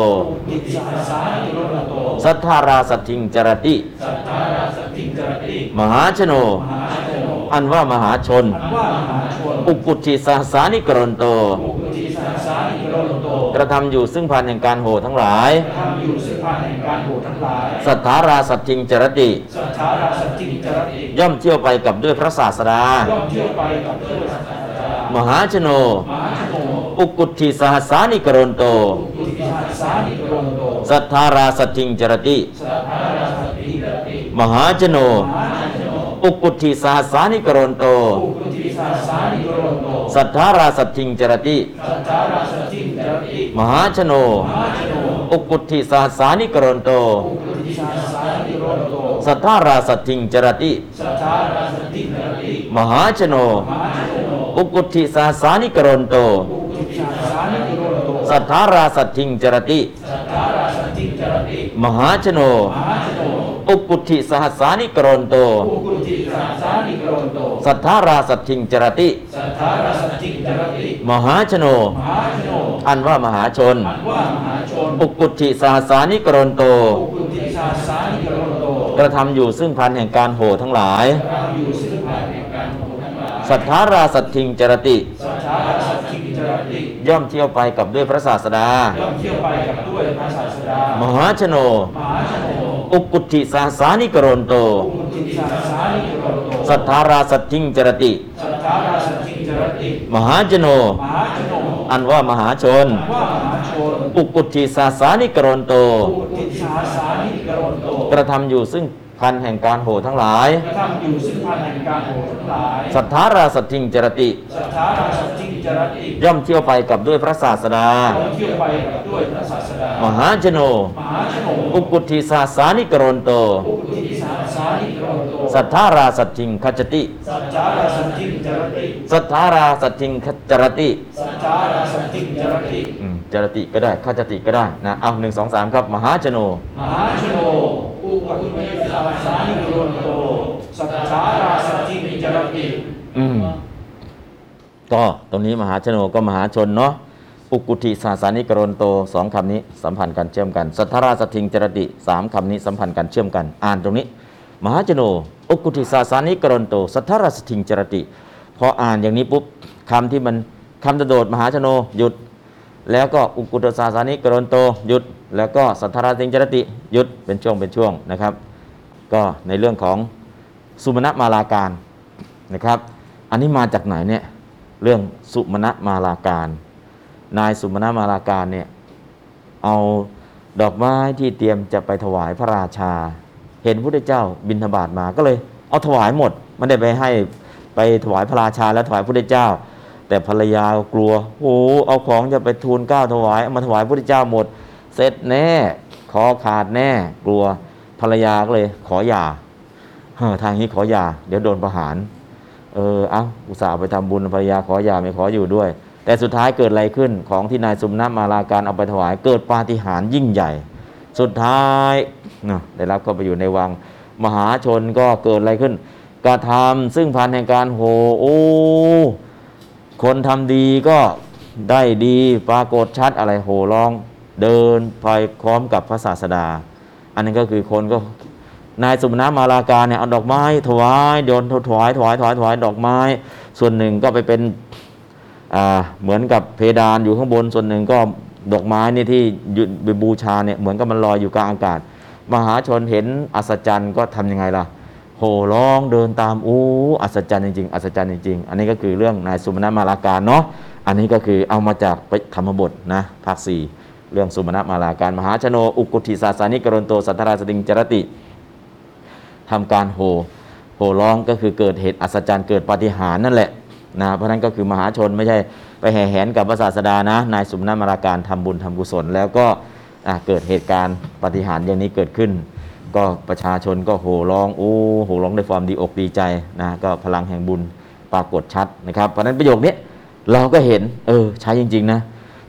อุทิสัสสานิกรณโต สัทธาราสัทธิงจรติสัทธาราสัทธิงจรติมหาชโนมหาชโน อันว่ามหาชนอันว่ามหาชนอุกุฏฐิสหสานิกรณโตอุทิสัสสานิกรณโต กระทำอยู่ซึ่งพันแห่งการโห่ทั้งหลายทำอยู่ซึ่งพันแห่งการโหดทั้งหลาย สัทธาราสัทธิงจรติ สัทธาราสัทธิงจรติ ย่อมเที่ยวไปกับด้วยพระศาสดา ย่อมเที่ยวไปกับด้วยพระศาสดา มหาชโนมหาชโนอุกุฏฐิสหสานิกรณโตอุทิสัสสานิกรณโต สัทธาราสัทธิงจรติ สัทธาราสัทธิงจรติมหาชโนมหาชโนอุกุฏฐิสหสานิกรณโตอุทิสัสสานิกรณโตสัทธาราสัทธิงจรติสัทธาราสัทธิงจรติ มหาชโน อุกุติสาสานิกรนโต สัทธาราสัจจิงจรติ มหาชโน อุกุติสาสานิกรนโต สัทธาราสัจจิงจรติ มหาชโน อุกุติสหสานิกรนโต สัทธาราสัจจิงจรติ มหาชโนมหาชโน อันว่ามหาชนอันว่ามหาชนอุกุฏฐิสหสานิกรณโตอุทิสัสสานิกรณโต กระทำอยู่ซึ่งพันแห่งการโห่ทั้งหลายเราอยู่ซึ่งภายในการโหทั้งหลาย สัทธาราสัทธิงจรติสัทธาราสัทธิงจรติ ย่อมเที่ยวไปกับด้วยพระศาสดาย่อมเที่ยวไปกับด้วยพระศาสดามหาชโนมหาชโน อุกุฏฐิสหสานิกรณโตอุทิสัสสานิกรณโต สัทธาราสัทธิงจรติสัทธาราสัทธิงจรติ มหาชโนมหาชโน อันว่ามหาชนว่ามหาชนอุกุฏฐิสหสานิกรณโตอุทิสัสสานิกรณโตกระทำอยู่ซึ่งพันแห่งการโห่ทั้งหลายกระทำอยู่ซึ่งพันแห่งการโหทั้งหลาย สัทธาราสัทธิงจรติสัทธาราสัทธิงจรติ ย่อมเที่ยวไปกับด้วยพระศาสดาย่อมเที่ยวไปกับด้วยพระศาสดามหาชโนมหาชโน อุกุฏฐิสหสานิกรณโต สัทธาราสัทธิงคัจจติ สัทธาราสัทธิงจรติสัทธาราสัทธิงคัจจรติ สัทธาราสัทธิงจรติอืมจรติก็ได้คัจจติก็ได้นะเอาหนึ่งสองสามครับ มหาชโน มหาชโนอุปติสัสสานิกรณโตสัทธาราสัทธิงจรติอืมก็ตรงนี้มหาชโนก็มหาชนเนาะอุกุติสาสานิกรณโตสองคำนี้สัมพันธ์กันเชื่อมกัน สัทธาราสัทธิงจรติสามคำนี้สัมพันธ์กันเชื่อมกัน อ่านตรงนี้ มหาชโน อุกุติสาสานิกรณโต สัทธราสัทธิงจรติ พออ่านอย่างนี้ปุ๊บคำที่มันคำจะโดดมหาชโนหยุด แล้วก็อุกุตสาสานิกรณโตหยุด แล้วก็สัทธราสัทธิงจรติหยุดเป็นช่วงเป็นช่วงนะครับ ก็ในเรื่องของสุมาณมาลาการนะครับ อันนี้มาจากไหนเนี่ยเรื่องสุมาณมาลาการ นายสุมาณมาลาการเนี่ยเอาดอกไม้ที่เตรียมจะไปถวายพระราชา เห็นพระพุทธเจ้าบิณฑบาตมาก็เลยเอาถวายหมดไม่ได้ไปให้ไปถวายพระราชาและถวายพระพุทธเจ้า แต่ภรรยากลัวโอ้เอาของจะไปทูลเก้าถวายเอามาถวายพระพุทธเจ้าหมด เสร็จแน่คอขาดแน่กลัวภรรยาก็เลย ขอหย่าเฮ้อทางนี้ขอหย่าเดี๋ยวโดนประหาร เออเอาอุตส่าห์ไปทำบุญภรรยาขอหย่าไม่ขออยู่ด้วย แต่สุดท้ายเกิดอะไรขึ้นของที่นายสุมนะมาลาการเอาไปถวาย เกิดปาฏิหาริย์ยิ่งใหญ่ สุดท้าย นะได้รับเข้าไปอยู่ในวัง มหาชนก็เกิดอะไรขึ้นกระทำซึ่งพันแห่งการโหโอ้คนทำดีก็ได้ดีปรากฏชัดอะไรโหร้องเดินไปพร้อมกับพระศาสดา อันนั้นก็คือคนก็นายสุมนะมาลาการเนี่ยเอาดอกไม้ถวายโยนถวายถวายถวายถวายดอกไม้ ส่วนหนึ่งก็ไปเป็นเหมือนกับเพดานอยู่ข้างบนส่วนหนึ่งก็ดอกไม้นี่ที่ไปบูชาเนี่ยเหมือนกับมันลอยอยู่กลางอากาศ มหาชนเห็นอัศจรรย์ก็ทำยังไงล่ะโห่ร้องเดินตามอู้อัศจรรย์จริงๆอัศจรรย์จริงๆ อันนี้ก็คือเรื่องนายสุมาณมาลาการเนาะอันนี้ก็คือเอามาจากธรรมบทนะภาคสี่เรื่องสุมาณมาลาการ มหาชโนอุกุติสาสานิกรณโตสัทธาราสติงจรติทำการโห่โห่ร้องก็คือเกิดเหตุอัศจรรย์เกิดปาฏิหาริย์นั่นแหละนะเพราะนั้นก็คือมหาชนไม่ใช่ไปแห่แหนกับพระศาสดานะนายสุมาณมาลาการทำบุญทำกุศลแล้วก็ เกิดเหตุการณ์ปฏิหารย์อย่างนี้เกิดขึ้น ก็ประชาชนก็โห่ร้องโอ้โห่ร้องด้วยความดีอกดีใจนะก็พลังแห่งบุญปรากฏชัดนะครับ เพราะนั้นประโยคนี้เราก็เห็นเออใช้จริง ๆ นะ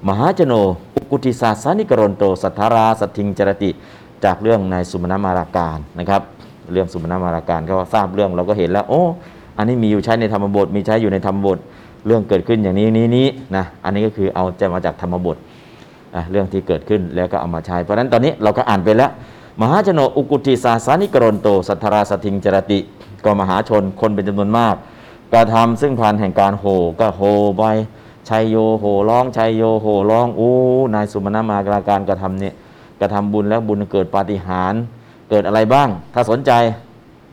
มหาชโนอุกุติสาสานิกรณโตสัทธาราสัทธิงจรติจากเรื่องในสุมาณมาราการนะครับเรื่องสุมาณมาราการก็ทราบเรื่องเราก็เห็นแล้ว โอ้อันนี้มีอยู่ใช้ในธรรมบทมีใช้อยู่ในธรรมบทเรื่องเกิดขึ้นอย่างนี้นี้นี้นะอันนี้ก็คือเอาจะมาจากธรรมบท เรื่องที่เกิดขึ้นแล้วก็เอามาใช้ เพราะฉะนั้นตอนนี้เราก็อ่านไปแล้ว มหาชนอุกุติสาสานิกรณโต สัทธราสทิงจรติ ก็มหาชนคนเป็นจำนวนมากกระทำซึ่งพันแห่งการโหก็โหไปชัยโยโหร้องชัยโยโหร้องโอ้นายสุมาณมากราการกระทำเนี่ยกระทำบุญแล้วบุญเกิดปาฏิหาริย์เกิดอะไรบ้าง ถ้าสนใจ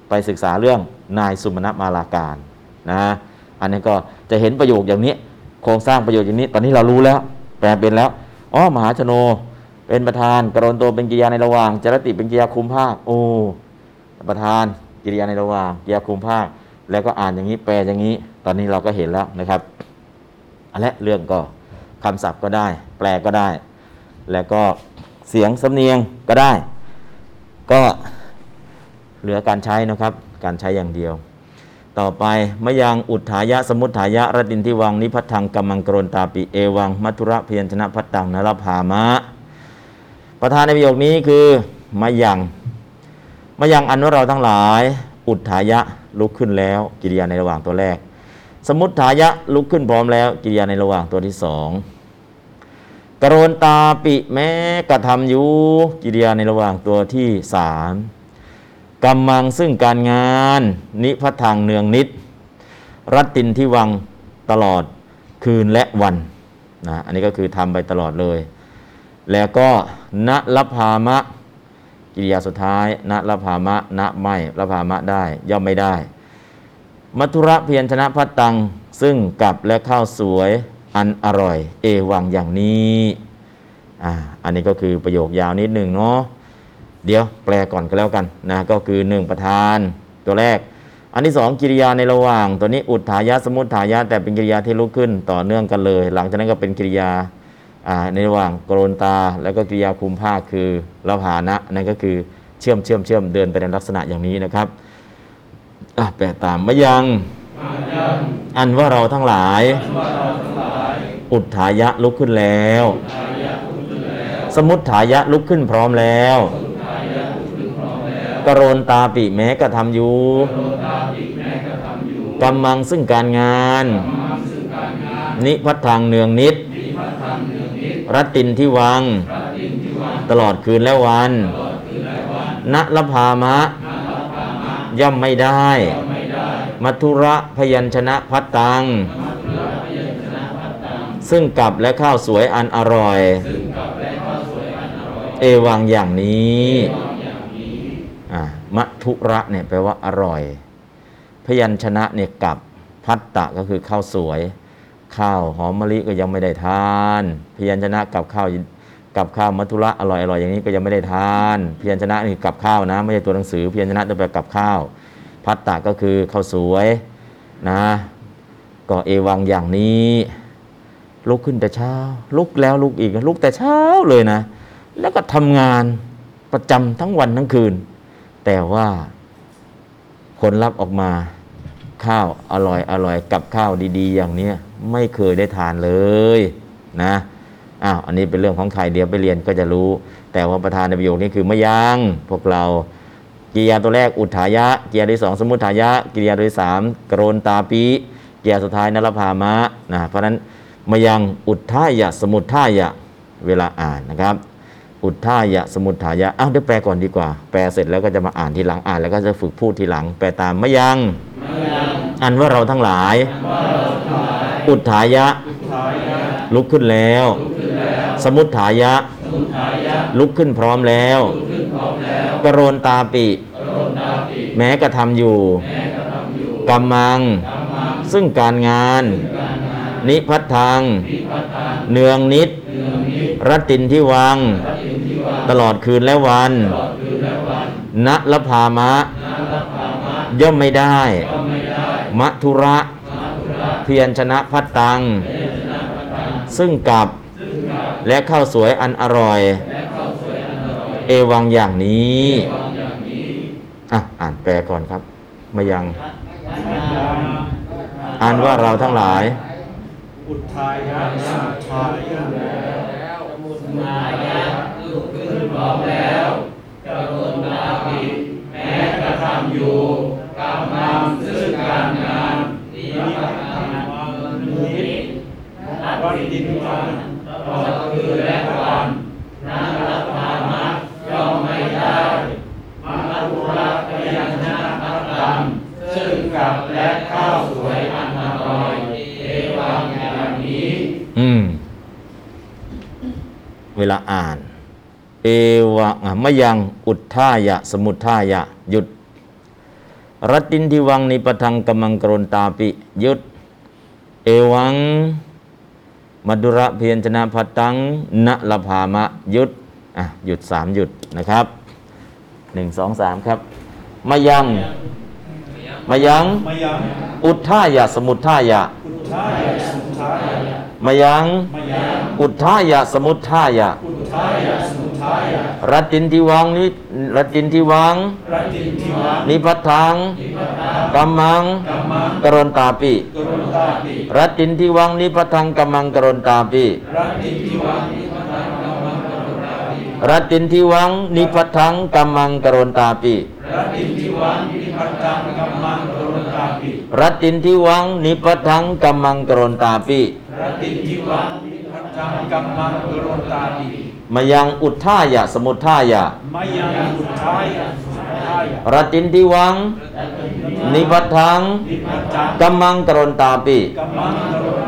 ไปศึกษาเรื่องนายสุมาณมาลาการนะอันนี้ก็จะเห็นประโยคอย่างนี้ โครงสร้างประโยชน์อย่างนี้ ตอนนี้เรารู้แล้ว แปลเป็นแล้ว อ๋อมหาชโน เป็นประธานกรณโตเป็นกิริยาในระหว่างจรติเป็นกิริยาคุมภาคโอ้ประธานกิริยาในระหว่างกิริยาคุมภาค แล้วก็อ่านอย่างนี้แปลอย่างนี้ ตอนนี้เราก็เห็นแล้วนะครับอันและเรื่องก็คำศัพท์ก็ได้ แปลก็ได้ แล้วก็เสียงสำเนียงก็ได้ ก็เหลือการใช้นะครับ การใช้อย่างเดียว ต่อไปมะยังอุทายะสมุทายะระดินทิวังนิพัทธังกัมมังกรณตาปิเอวัง มัทุระเพียรชนะพัตตังนรภามะ ประธานในประโยคนี้คือมยังมยังอันว่าเราทั้งหลาย อุทายะลุกขึ้นแล้วกิริยาในระหว่างตัวแรก สมุทายะลุกขึ้นพร้อมแล้วกิริยาในระหว่างตัวที่สองกรณตาปิแม้กระทำอยู่กิริยาในระหว่างตัวที่สาม กำมังซึ่งการงาน นิพัทางเนืองนิด รัตตินที่วังตลอดคืนและวันนะอันนี้ก็คือทำไปตลอดเลย แล้วก็ณลพามะ กิริยาสุดท้ายณลพามะณไม่ลพามะได้ย่อมไม่ได้ มัทุระเพียรชนะพัตตัง ซึ่งกับและข้าวสวยอันอร่อย เอวังอย่างนี้อ่าอันนี้ก็คือประโยคยาวนิดหนึ่งเนาะ เดี๋ยวแปลก่อนก็แล้วกันนะก็คือหนึ่งประธานตัวแรก อันที่สองกิริยาในระหว่าง ตัวนี้อุทธายะสมุทธายะแต่เป็นกิริยาที่ลุกขึ้นต่อเนื่องกันเลย หลังจากนั้นก็เป็นกิริยาอ่าในระหว่างกรนตา แล้วก็กิริยาคุมภาคคือละภานะนั่นก็คือเชื่อมเชื่อมเชื่อมเดินไปในลักษณะอย่างนี้นะครับอะแปลตามมะยัง อันว่าเราทั้งหลาย อุทธายะลุกขึ้นแล้ว สมุทธายะลุกขึ้นพร้อมแล้ว กรนตาปิแม้กระทำอยู่กำมังซึ่งการงาน นิพัททางเนืองนิด รัตตินที่วัง ตลอดคืนและวันณละพามะ ย่อมไม่ได้ มัทุระพยัญชนะพัตตัง ซึ่งกับและข้าวสวยอันอร่อย เอวังอย่างนี้อ่า มัทุระเนี่ยแปลว่าอร่อย พยัญชนะเนี่ยกับพัตตะก็คือข้าวสวย ข้าวหอมมะลิก็ยังไม่ได้ทาน พยัญชนะกับข้าวกับข้าวมัทุระอร่อยอร่อยอย่างนี้ก็ยังไม่ได้ทาน พยัญชนะนี่กับข้าวนะ ไม่ใช่ตัวหนังสือ พยัญชนะตัวแปลกับข้าว พัตตะก็คือข้าวสวยนะก็เอวังอย่างนี้ลุกขึ้นแต่เช้า ลุกแล้วลุกอีกลุกแต่เช้าเลยนะ แล้วก็ทำงานประจำทั้งวันทั้งคืน แต่ว่าผลลัพธ์ออกมาข้าวอร่อยอร่อยกับข้าวดี ๆ อย่างเนี้ยไม่เคยได้ทานเลยนะอ้าวอันนี้เป็นเรื่องของใครเดี๋ยวไปเรียนก็จะรู้ แต่ว่าประธานในประโยคนี้คือไม่ยังพวกเรากิริยาตัวแรกอุทายะกิริยาที่สองสมุทายะกิริยาตัวที่สามกรณตาปีกิริยาสุดท้ายนรพามะนะเพราะฉะนั้นมายังอุทายะสมุทายะเวลาอ่านนะครับ อุทธายะสมุทธายะอ้าวเดี๋ยวแปลก่อนดีกว่า แปลเสร็จแล้วก็จะมาอ่านทีหลังอ่านแล้วก็จะฝึกพูดทีหลัง แปลตามมะยังอันว่าเราทั้งหลาย อุทธายะ ลุกขึ้นแล้ว สมุทธายะ ลุกขึ้นพร้อมแล้วกรณตาปิ แม้กระทำอยู่กำมัง ซึ่งการงาน นิพัทธัง เนืองนิด รัตตินที่วัง ตลอดคืนและวัน ณละพามะ ย่อมไม่ได้ มัทุระ เพียรชนะพัตตัง ซึ่งกับและข้าวสวยอันอร่อย เอวังอย่างนี้อะอ่านแปลก่อนครับ มายัง อ่านว่าเราทั้งหลาย อุทายะสมุทายะ ร้อมแล้วกรุลาภิแม้กระทำอยู่กำลังซึ่งการงานนิพพานมุนินัตติวันตลอดคือและวันนารัตามักย่อมไม่ได้มาตุระกยังนาอัตรรมซึ่งกับและข้าวสวยอันอร่อยเอวังอย่างนี้ อืม เวลาอ่าน วะอะมะยังอุทธายะ สมุทธายะ หยุด รัตตินทิวังนิปทังกมังกรนตาปิหยุด เอวังมดุระเพียรชนะพัตตังณละภามะหยุดอะหยุดสามหยุดนะครับหนึ่งสองสามครับมะยังมะยังมายัง อุทธายะสมุทธายะอุทายะสมุทายะมะยังมายัง อุทธายะสมุทธายะอุ ทายะสมุทายะรัตตินทิวังนิรัตตินทิวัง รัตตินทิวังนิพัทธังกัมมังกัมมังกรณตาปิกรุณตาปิรัตตินทิวังนิพัทธังกัมมังกรณตาปิรัตตินทิวังนิพพังกัมมังกรุณตาปิรัตตินทิวังนิพัทธังกัมมังกรณตาปิรัตตินทิวังนิพัตังกัมมังกรุณตาปิรัตตินทิวังนิพัทธังกัมมังกรณตาปิรัตตินทิวังนิพัตังกัมมังกรุณตาปิ มายังอุทธายะสมุทธายะมายังอุทายะสุทายะรัตตินทิวัง นิพัทธังนิพัตังกัมมังกรณตาปิกัมมังกรุณ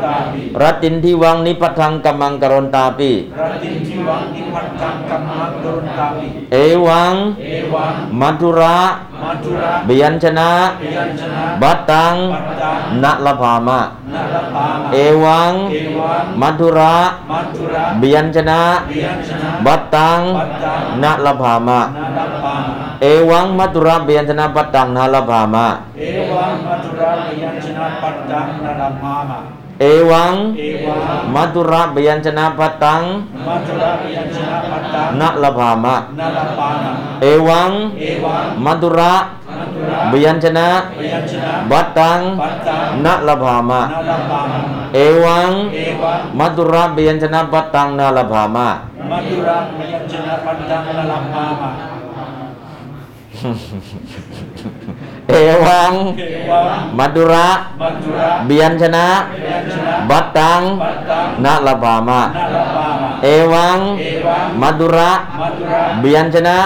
ตาปิ รัตตินทิวังนิพัทธังกัมมังกรณตาปิรัตตินทิวังนิพัตังกัมมังกรุณตาปิเอวังเอวังมัทุระมัทุระเบียญชนะพยัญชนะ บัตตังปัตตังณละพามะนาลปามะเอวังเอวังมัทุระมัทุระเบียญชนะพยัญชนะบัตตังปัตตังณละพามะนาลปามะ เอวัง มัทุระเบียญชนะ บัตตังณละพามะ เอวังมัทุระพยัญชนะปัตตังนาลปามะ เอวังเอวัง มัทุระเบียญชนะบัตตังมัทุระพยัญชนะปัตตังณละพามะนาลปามะเอวังเอวังมัทุระมัทุระเบียญชนะพยัญชนะบัตตังปัตตังณละพามะนาลปามะเอวังเอวังมัทุระเบียญชนะบัตตังณละพามะมัทุระพยัญชนะปัตตังนาลปามะ เอวังเอวังมัทุระมัทุระเบียญชนะพยัญชนะบัตตังปัตตังณละพามะนาลปามะ เอวังเอวัง มัทุระมัทุระ เบียญชนะพยัญชนะ บัตตังปัตตังณละพามะนาลปามะ เอวังเอวัง มัทุระเบียญชนะ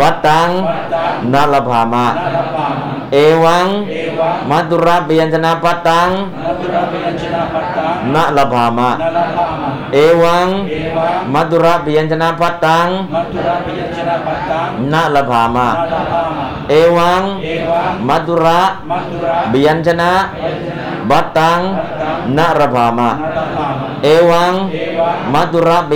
ปัตตังมัทุระพยัญชนะปัตตังณละพามะนาลปามะ เอวังเอวังมัทุระเบียญชนะปัตตังมัทุระพยัญชนะปัตตังณละพามะนาลปามะเอวังเอวังมัทุระมัทุระเบียญชนะพยัญชนะบัตตังณละพามะนาลปามะเอวังเอวังมัทุระเ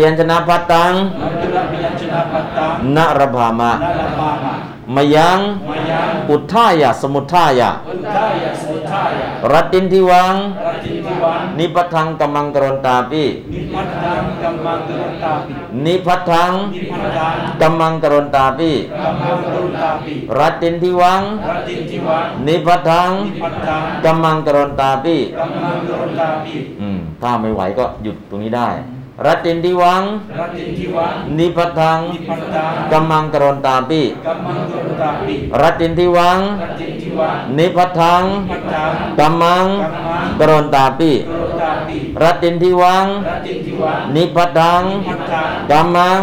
บียญชนะปัตตังมัทุระพยัญชนะปัตตังณละพามะนาลปามะมายังมายังอุทธายะสมุทธายะอุทายะสมุทายะรัตตินทิวังรัตติทิวัง นิพัทธังกัมมังกรนตาปินิพพัทธังกัมมังกรุณตาปินิพัทธังนิพพัทธังกัมมังกรนตาปิกัมมังกรุณตาปิรัตตินทิวังรัตติทิวัง นิพัทธังนิพพัทธังกัมมังกรนตาปิกัมมังกรุณตาปิอืมถ้าไม่ไหวก็หยุดตรงนี้ได้ รัตตินทิวัง รัตติทิวัง นิพัทธัง นิพพัทธังกัมมังกรนตาปิกัมมังกรุณตาปิรัตตินทิวัง รัตติทิวัง นิพัทธัง นิพพัทธังกัมมังกรนตาปิกรุณตาปิรัตตินทิวัง รัตติทิวัง นิพัทธัง นิพพัทธังกัมมัง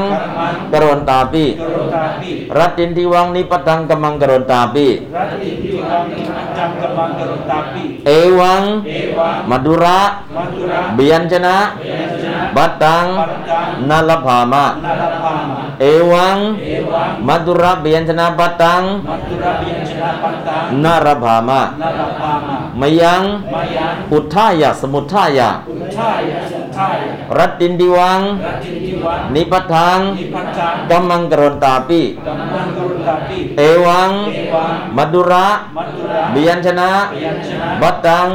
กรนตาปิกรุณตาปิรัตตินทิวัง นิพัทธังกัมมังกรนตาปิรัตติทิวัง นิพพัทธังกัมมังกรุณตาปิเอวัง เอวัง มัดุระมัตุระเบียนชนะเยชนะ บัตตังปัตตังนาลภามะนาลภามะ เอวังเอวังมัดุระเบียนชนะบัตตังมัตุระเยชนะปัตตังนารภามะนาลภามะมยังมายัง อุทธายะสมุทธายะ อุทายะสุทายะรัตตินดิวังรัตติทิวังนิพัทธังนิพพัทธังกัมมังกรนตาปิกัมมังกรุณตาปิเอวังเอวัง มัดุระมัตุระเบียนชนะเยชนะบัตตัง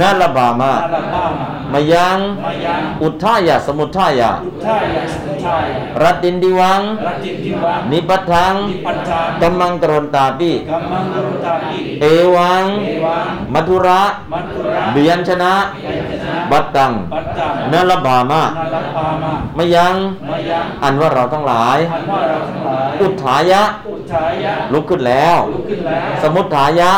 นาลภามะนาลภามะมยังมายัง อุทธายะสมุทธายะอุทายะสุทายะรัตตินดิวังรัตติทิวังนิพัทธังนิพพัทธังกัมมังกรนตาปิกัมมังกรุณตาปิเอวังเอวัง มัทุระมัตุระเบียนชนะเยชนะ บัตตังปัตตังนาลภามะนาลภามะมยังมายังอันว่าเราทั้งหลายอันว่าเราทั้งหลายอุทธายะอุทายะ ลุกขึ้นแล้วลุกขึ้นแล้วสมุทธายะ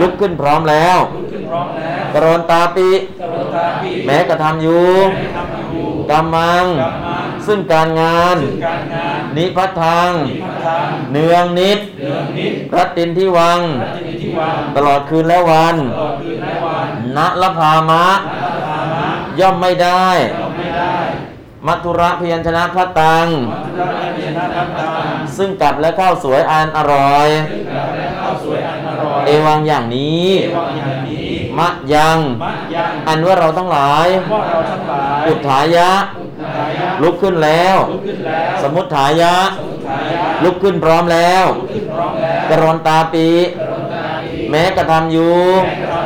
ลุกขึ้นพร้อมแล้วลุกขึ้นพร้อมแล้วกรนตาปิกรุณตาปิแม้กระทำอยู่ให้ทำอยู่กำมังกรรมังซึ่งการงานซึ่งการงาน นิพัทธังนิพพัทธังเนืองนิดเรืองนิดรัตตินที่วังรัตติทิวังตลอดคืนและวันตลอดคืนและวันณละพามะนาลภามะ ย่อมไม่ได้เราไม่ได้ มัทุระพยัญชนะพัตตังมัตุระเยชนะปัตตัง ซึ่งกัดและข้าวสวยอันอร่อยซึ่งเราได้ข้าวสวยอันอร่อย เอวังอย่างนี้เอวังอย่างนี้มะยังมะยัง อันว่าเราทั้งหลายว่าเราทั้งหลายอุทธายะอุทายะ ลุกขึ้นแล้วลุกขึ้นแล้วสมุทธายะสมุทายะลุกขึ้นพร้อมแล้วลุกขึ้นพร้อมแล้ว กรนตาปี แม้กระทำอยู่แม่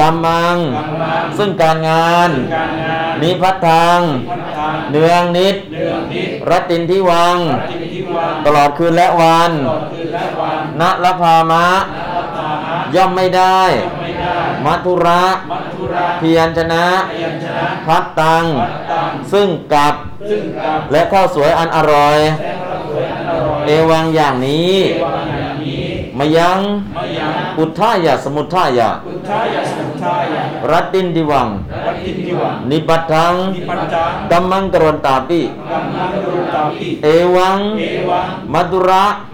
กระทำอยู่กำมังกำลัง ซึ่งการงานการงาน นิพัทธังพัฒนาเนืองนิดเรื่องนิดรัตตินที่วังจิตที่วังตลอดคืนและวันตลอดคืนและวัน ณละพามะพัฒนาย่อมไม่ได้ไม่ได้มัทุระมัทุระ เพียรชนะพยัญชนะพัดตังพัฒตัง ซึ่งกับซึ่งกับและข้าวสวยอันอร่อยและข้าวสวยอันอร่อย เอวังอย่างนี้ มายังมายังอุทธายะสมุทธายะอุทายะสมุทายะรัตตินดิวังวัตติทิวังนิปัตทังนิปัจจังกัมมังกรนตาปิกัมมังกรุณตาปิเอวังเอวังมัตุระมัทุระ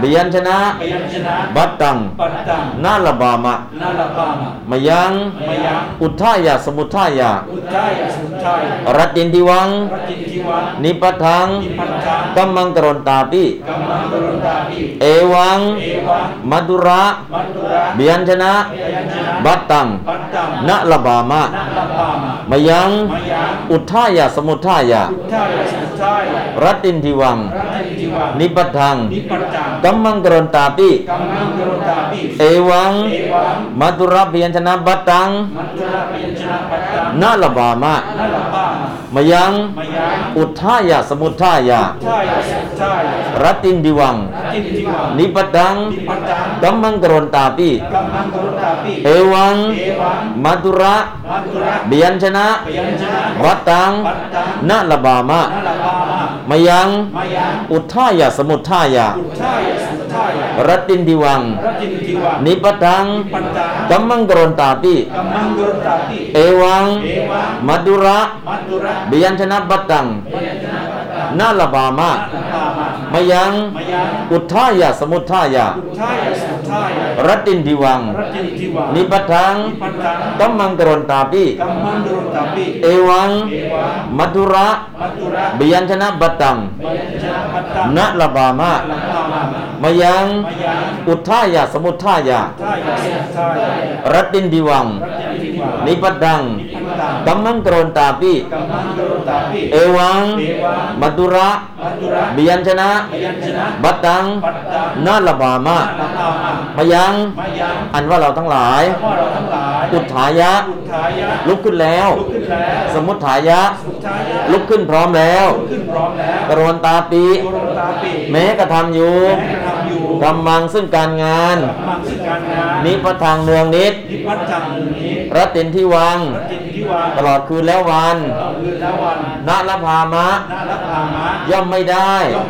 เบียนชนะพยัญชนะบัตตังปัตตัง นาลบามะนาลปามะมายังมายัง อุทธายะสมุทธายะอุทายะสมุทายะรัตตินดิวังวัตติทิวัง นิปัตทังนิปัจจังกัมมังกรนตาปิกัมมังกรุณตาปิเอวังเอวัง มัตุระมัทุระ เบียนชนะพยัญชนะบัตตังปัตตัง นาลบามะนาลปามะมายังมายัง อุทธายะสมุทธายะอุทายะสมุทายะรัตตินทิวังรัตติทิวัง นิปัตทังนิปัจจังกัมมังกรนตาปิกัมมังกรุณตาปิเอวังเอวังมัตุระเพียญชนะบัตตังมัทุระพยัญชนะปัตตังนาลบามะนาลปามะ มายังมายังอุทธายะสมุทธายะอุทายะสมุทายะรัตตินดิวังรัตติทิวังนิปัตตังนิปัจจังกัมมังกรนตาปิกัมมังกรุณตาปิเอวังเอวังมัตุระมัทุระเบียญชนะพยัญชนะบัตตังปัตตังนาลบามะนาลปามะมายังมายังอุทธายะสมุทธายะอุทายะสมุทายะรัตตินดิวังรัตติทิวังนิปัตตังปัตตังกัมมังกรนตาปิกัมมังกรุณตาปิเอวังเอวังมัตุระมัทุระเบียญชนะบัตตังพยัญชนะปัตตังนาลบามะนาลปามะมายังมายังอุทธายะสมุทธายะอุทายะสมุทายะรัตตินดิวังรัตติทิวังนิปัตตังปัตตังกัมมังกรนตาปิกัมมังกรุณตาปิเอวังเอวังมัตุระมัทุระเบียญชนะบัตตังพยัญชนะปัตตังนาลบามะนาลปามะมายังมายังอุทธายะสมุทธายะทายะสมุทายะรัตตินดิวัง รัตติทิวังนิปัตตังปัตตังตังกัมมังกรนตาปิกัมมังกรตาปิเอวังเอวังมัตุระมัจจุระบิยัญชนะพยัญชนะบัตตังปัตตังนาลบามะนาตามะมายังมายังอันว่าเราทั้งหลายพ่อเราทั้งหลายอุทธายะอุทายะ ลุกขึ้นแล้วลุกขึ้นแล้วสมุทธายะสุทายะ ลุกขึ้นพร้อมแล้วลุกขึ้นพร้อมแล้วกรวนตาปีกรตาปิแม้กระทำอยู่แม้ กระทำอยู่กำมังซึ่งการงานมังสิการงานนิพพทางเนืองนิดนิพพัฒจังนี้รัตตินที่วังพระจิตที่วางตลอดคืนแล้ววันตลอดคืนและวันณละพามะนารับพามะ ย่อมไม่ได้ย่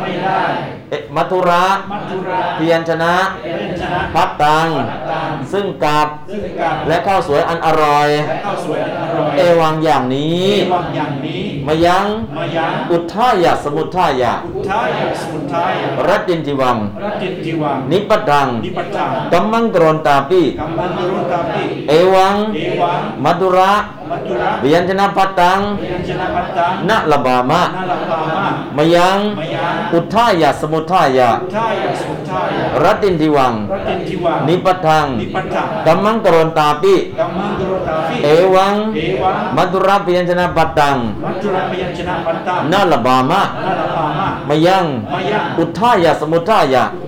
อ มไม่ได้เอ๊ะมัทุระมัจจุราเพียรชนะเป็นชนะ พัดตังตามซึ่งกับซึ่งการและข้าวสวยอันอร่อยและข้าวสวยอันอร่อย เอวังอย่างนี้เอวังอย่างนี้มายังมายัง อุทธายะสมุทธายะอุทายะสมุทายะรัตตินทิวังรัตติจิวัง นิพพตังนิปัจจังกัมมังกรนตาปิกัมมันรุตาปิเอวังเอวัง มัตุระ มัจจุระเบียญชนะพัดตังพยัญชนะปัตตังณละบามะนารับพามะมายังมายังอุทธายะสมุทธายะอุทายะสมุทายะรัตตินทิวังรัตติจิวังนิพพตังนิปัจจังกัมมังกรนตาปิกัมมันรุตาปิเอวังเอวังมัตุระเบียญชนะพัดตังมัจจุระพยัญชนะปัตตังณละบามะนารับพามะมายังมายังอุทธายะสมุทธายะอุทายะสมุทายะรัตตินทิวังรัตติจิวังนิพพตังนิปัจจังกัมมังกรนตาปิกัมมันรุตาปิเอวังเอวังมัตุระเพียญชนะพัดตังมัจจุระพยัญชนะปัตตังณละพามะนารับพามะมายังมายังอุทธายะสมุทธายะทายะสมุทายะรัตตินทิวังรัตติจิวังนิพพตังนิปัจจังกัมมังกรนตาปิกัมมันรุตาปิเอ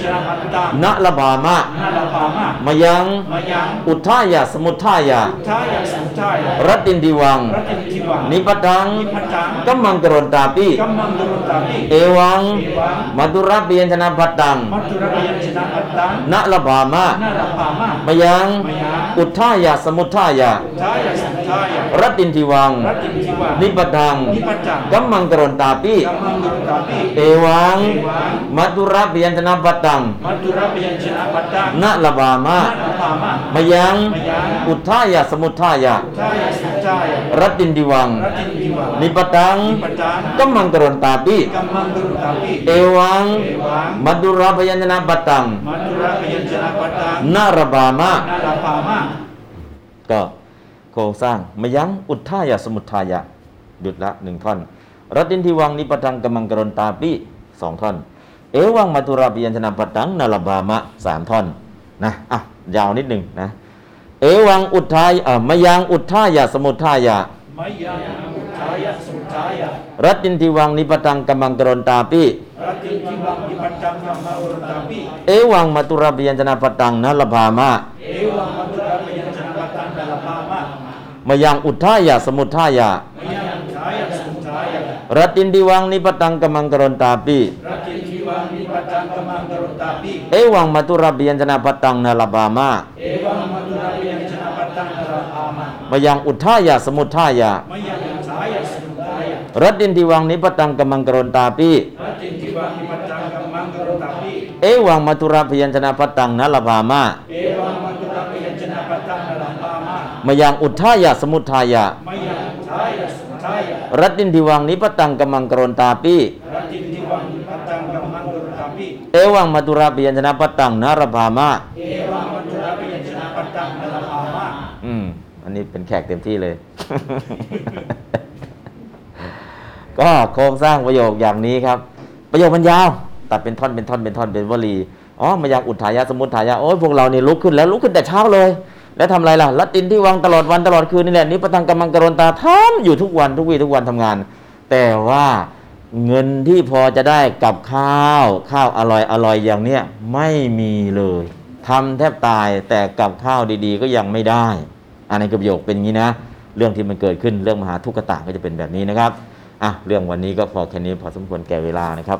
จจุระพยัญชนะปัตตังณละพามะนารับพามะมายังมายังอุทธายะสมุทธายะทายะสมุทายะรัตตินทิวังรัตติจิวัง นิพพตังนิปัจจังกัมมังกรนตาปิกัมมันรุตาปิเอวังเอวังมัตุระเพียญชนะพัดตังมัจจุระพยัญชนะปัตตังณละพามะนารับพามะมายังมายังอุทธายะสมุทธายะทายะสมุทายะรัตตินทิวังรัตติจิวังนิพพตังนิปัจจังกัมมังกรนตาปิกัมมันรุตาปิเอวังเอวังมัตุระเพียญชนะพัดตังงมัจจุระพยัญชนะปัตตังณละพามะนารับามะมายัง อุทธายะสมุทธายะทายะสมุทายะรัตินทิวังรัตติจิวังนิพพตัง นิปตังกัมมังกรนตาปิกัมมันรุตาปิเอวังเอวังมัตุระเพียญชนะพัดตังมัจจุระพยัญชนะปัตตังณระบามะนารับามะก็โครงสร้างมายังอุทธายะสมุทธายะหยุดละหนึ่งท่อนรัตินทิวังนิปตังกำมังกรนตาปิสองท่อน เอวังมัตุราปิยัญชนะปัตังนาลบามะสามท่อนนะอะยาวนิดหนึ่งนะ เอวังอุทายเอ่อมายังอุทายะสมุทายะมยังอุทายะสมุทายะรัตตินทิวังนิปตังกำมังกรนตาปิรัตติจิวังนิปัจจังกัมมันรุตาปิเอวังมัตุราปิยัญชนะปัตังนาลบามะเอวังมัจจุระพยัญชนะปัตังนารับามะมายังอุทายะสมุทายะมายังอุทายะสมุทายะรัตตินทิวังนิปตังกำมังกรนตาปิรัตติจิ วังนิปัจจังกัมมันรุตาปิเอวังมัตุราปิยัญชนะปตังนาลบามะเอวังมัจจุระพยัญชนะปัตตังนารับพามะมายังอุทธายะสมุทธายะมยังอุทายะสมุทายะรัตตินทิวังนิปตังกำมังกรนตาปิรัตติจิวังนิปัจจังกัมมันรุตาปิเอวังมัตุราพยัญชนะปตังนาลบามะเอวังมัจจุระพยัญชนะปัตตังนารับพามะมายังอุทธายะสมุทธายะมยังอุทายะสมุทายะรัตตินทิวังนิปตังกำมังกรนตาปิ รัตติจิวังนิปัจจังกัมมันรุตาปิ เอวังมัตุราพยัญชนะปตังนารบามะเอวังมัจจุระพยัญชนะปัตตังนารับพามะอืมอันนี้เป็นแขกเต็มที่เลย ก็โครงสร้างประโยคอย่างนี้ครับ ประโยคมันยาว ตัดเป็นท่อนเป็นท่อนเป็นท่อนเป็นวลีอ๋อมายังอุทายะสมุทธายะโอ้ยพวกเรานี่ลุกขึ้นแล้วลุกขึ้นแต่เช้าเลย แล้วทำอะไรล่ะลัดตินที่วังตลอดวันตลอดคืนนี่แหละนี่ประทังกำมังกรนตาทำอยู่ทุกวันทุกวี่ทุกวันทำงาน แต่ว่า เงินที่พอจะได้กับข้าว ข้าวอร่อยอร่อยอย่างเนี้ยไม่มีเลยทำแทบตายแต่กับข้าวดีๆ ก็ยังไม่ได้ อันนี้คือประโยคเป็นอย่างนี้นะ เรื่องที่มันเกิดขึ้นเรื่องมหาทุกขตะก็จะเป็นแบบนี้นะครับอะเรื่องวันนี้ก็พอแค่นี้พอสมควรแก่เวลานะครับ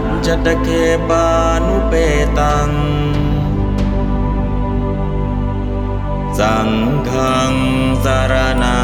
จจตเคปานุเปตัง สังฆังสารนั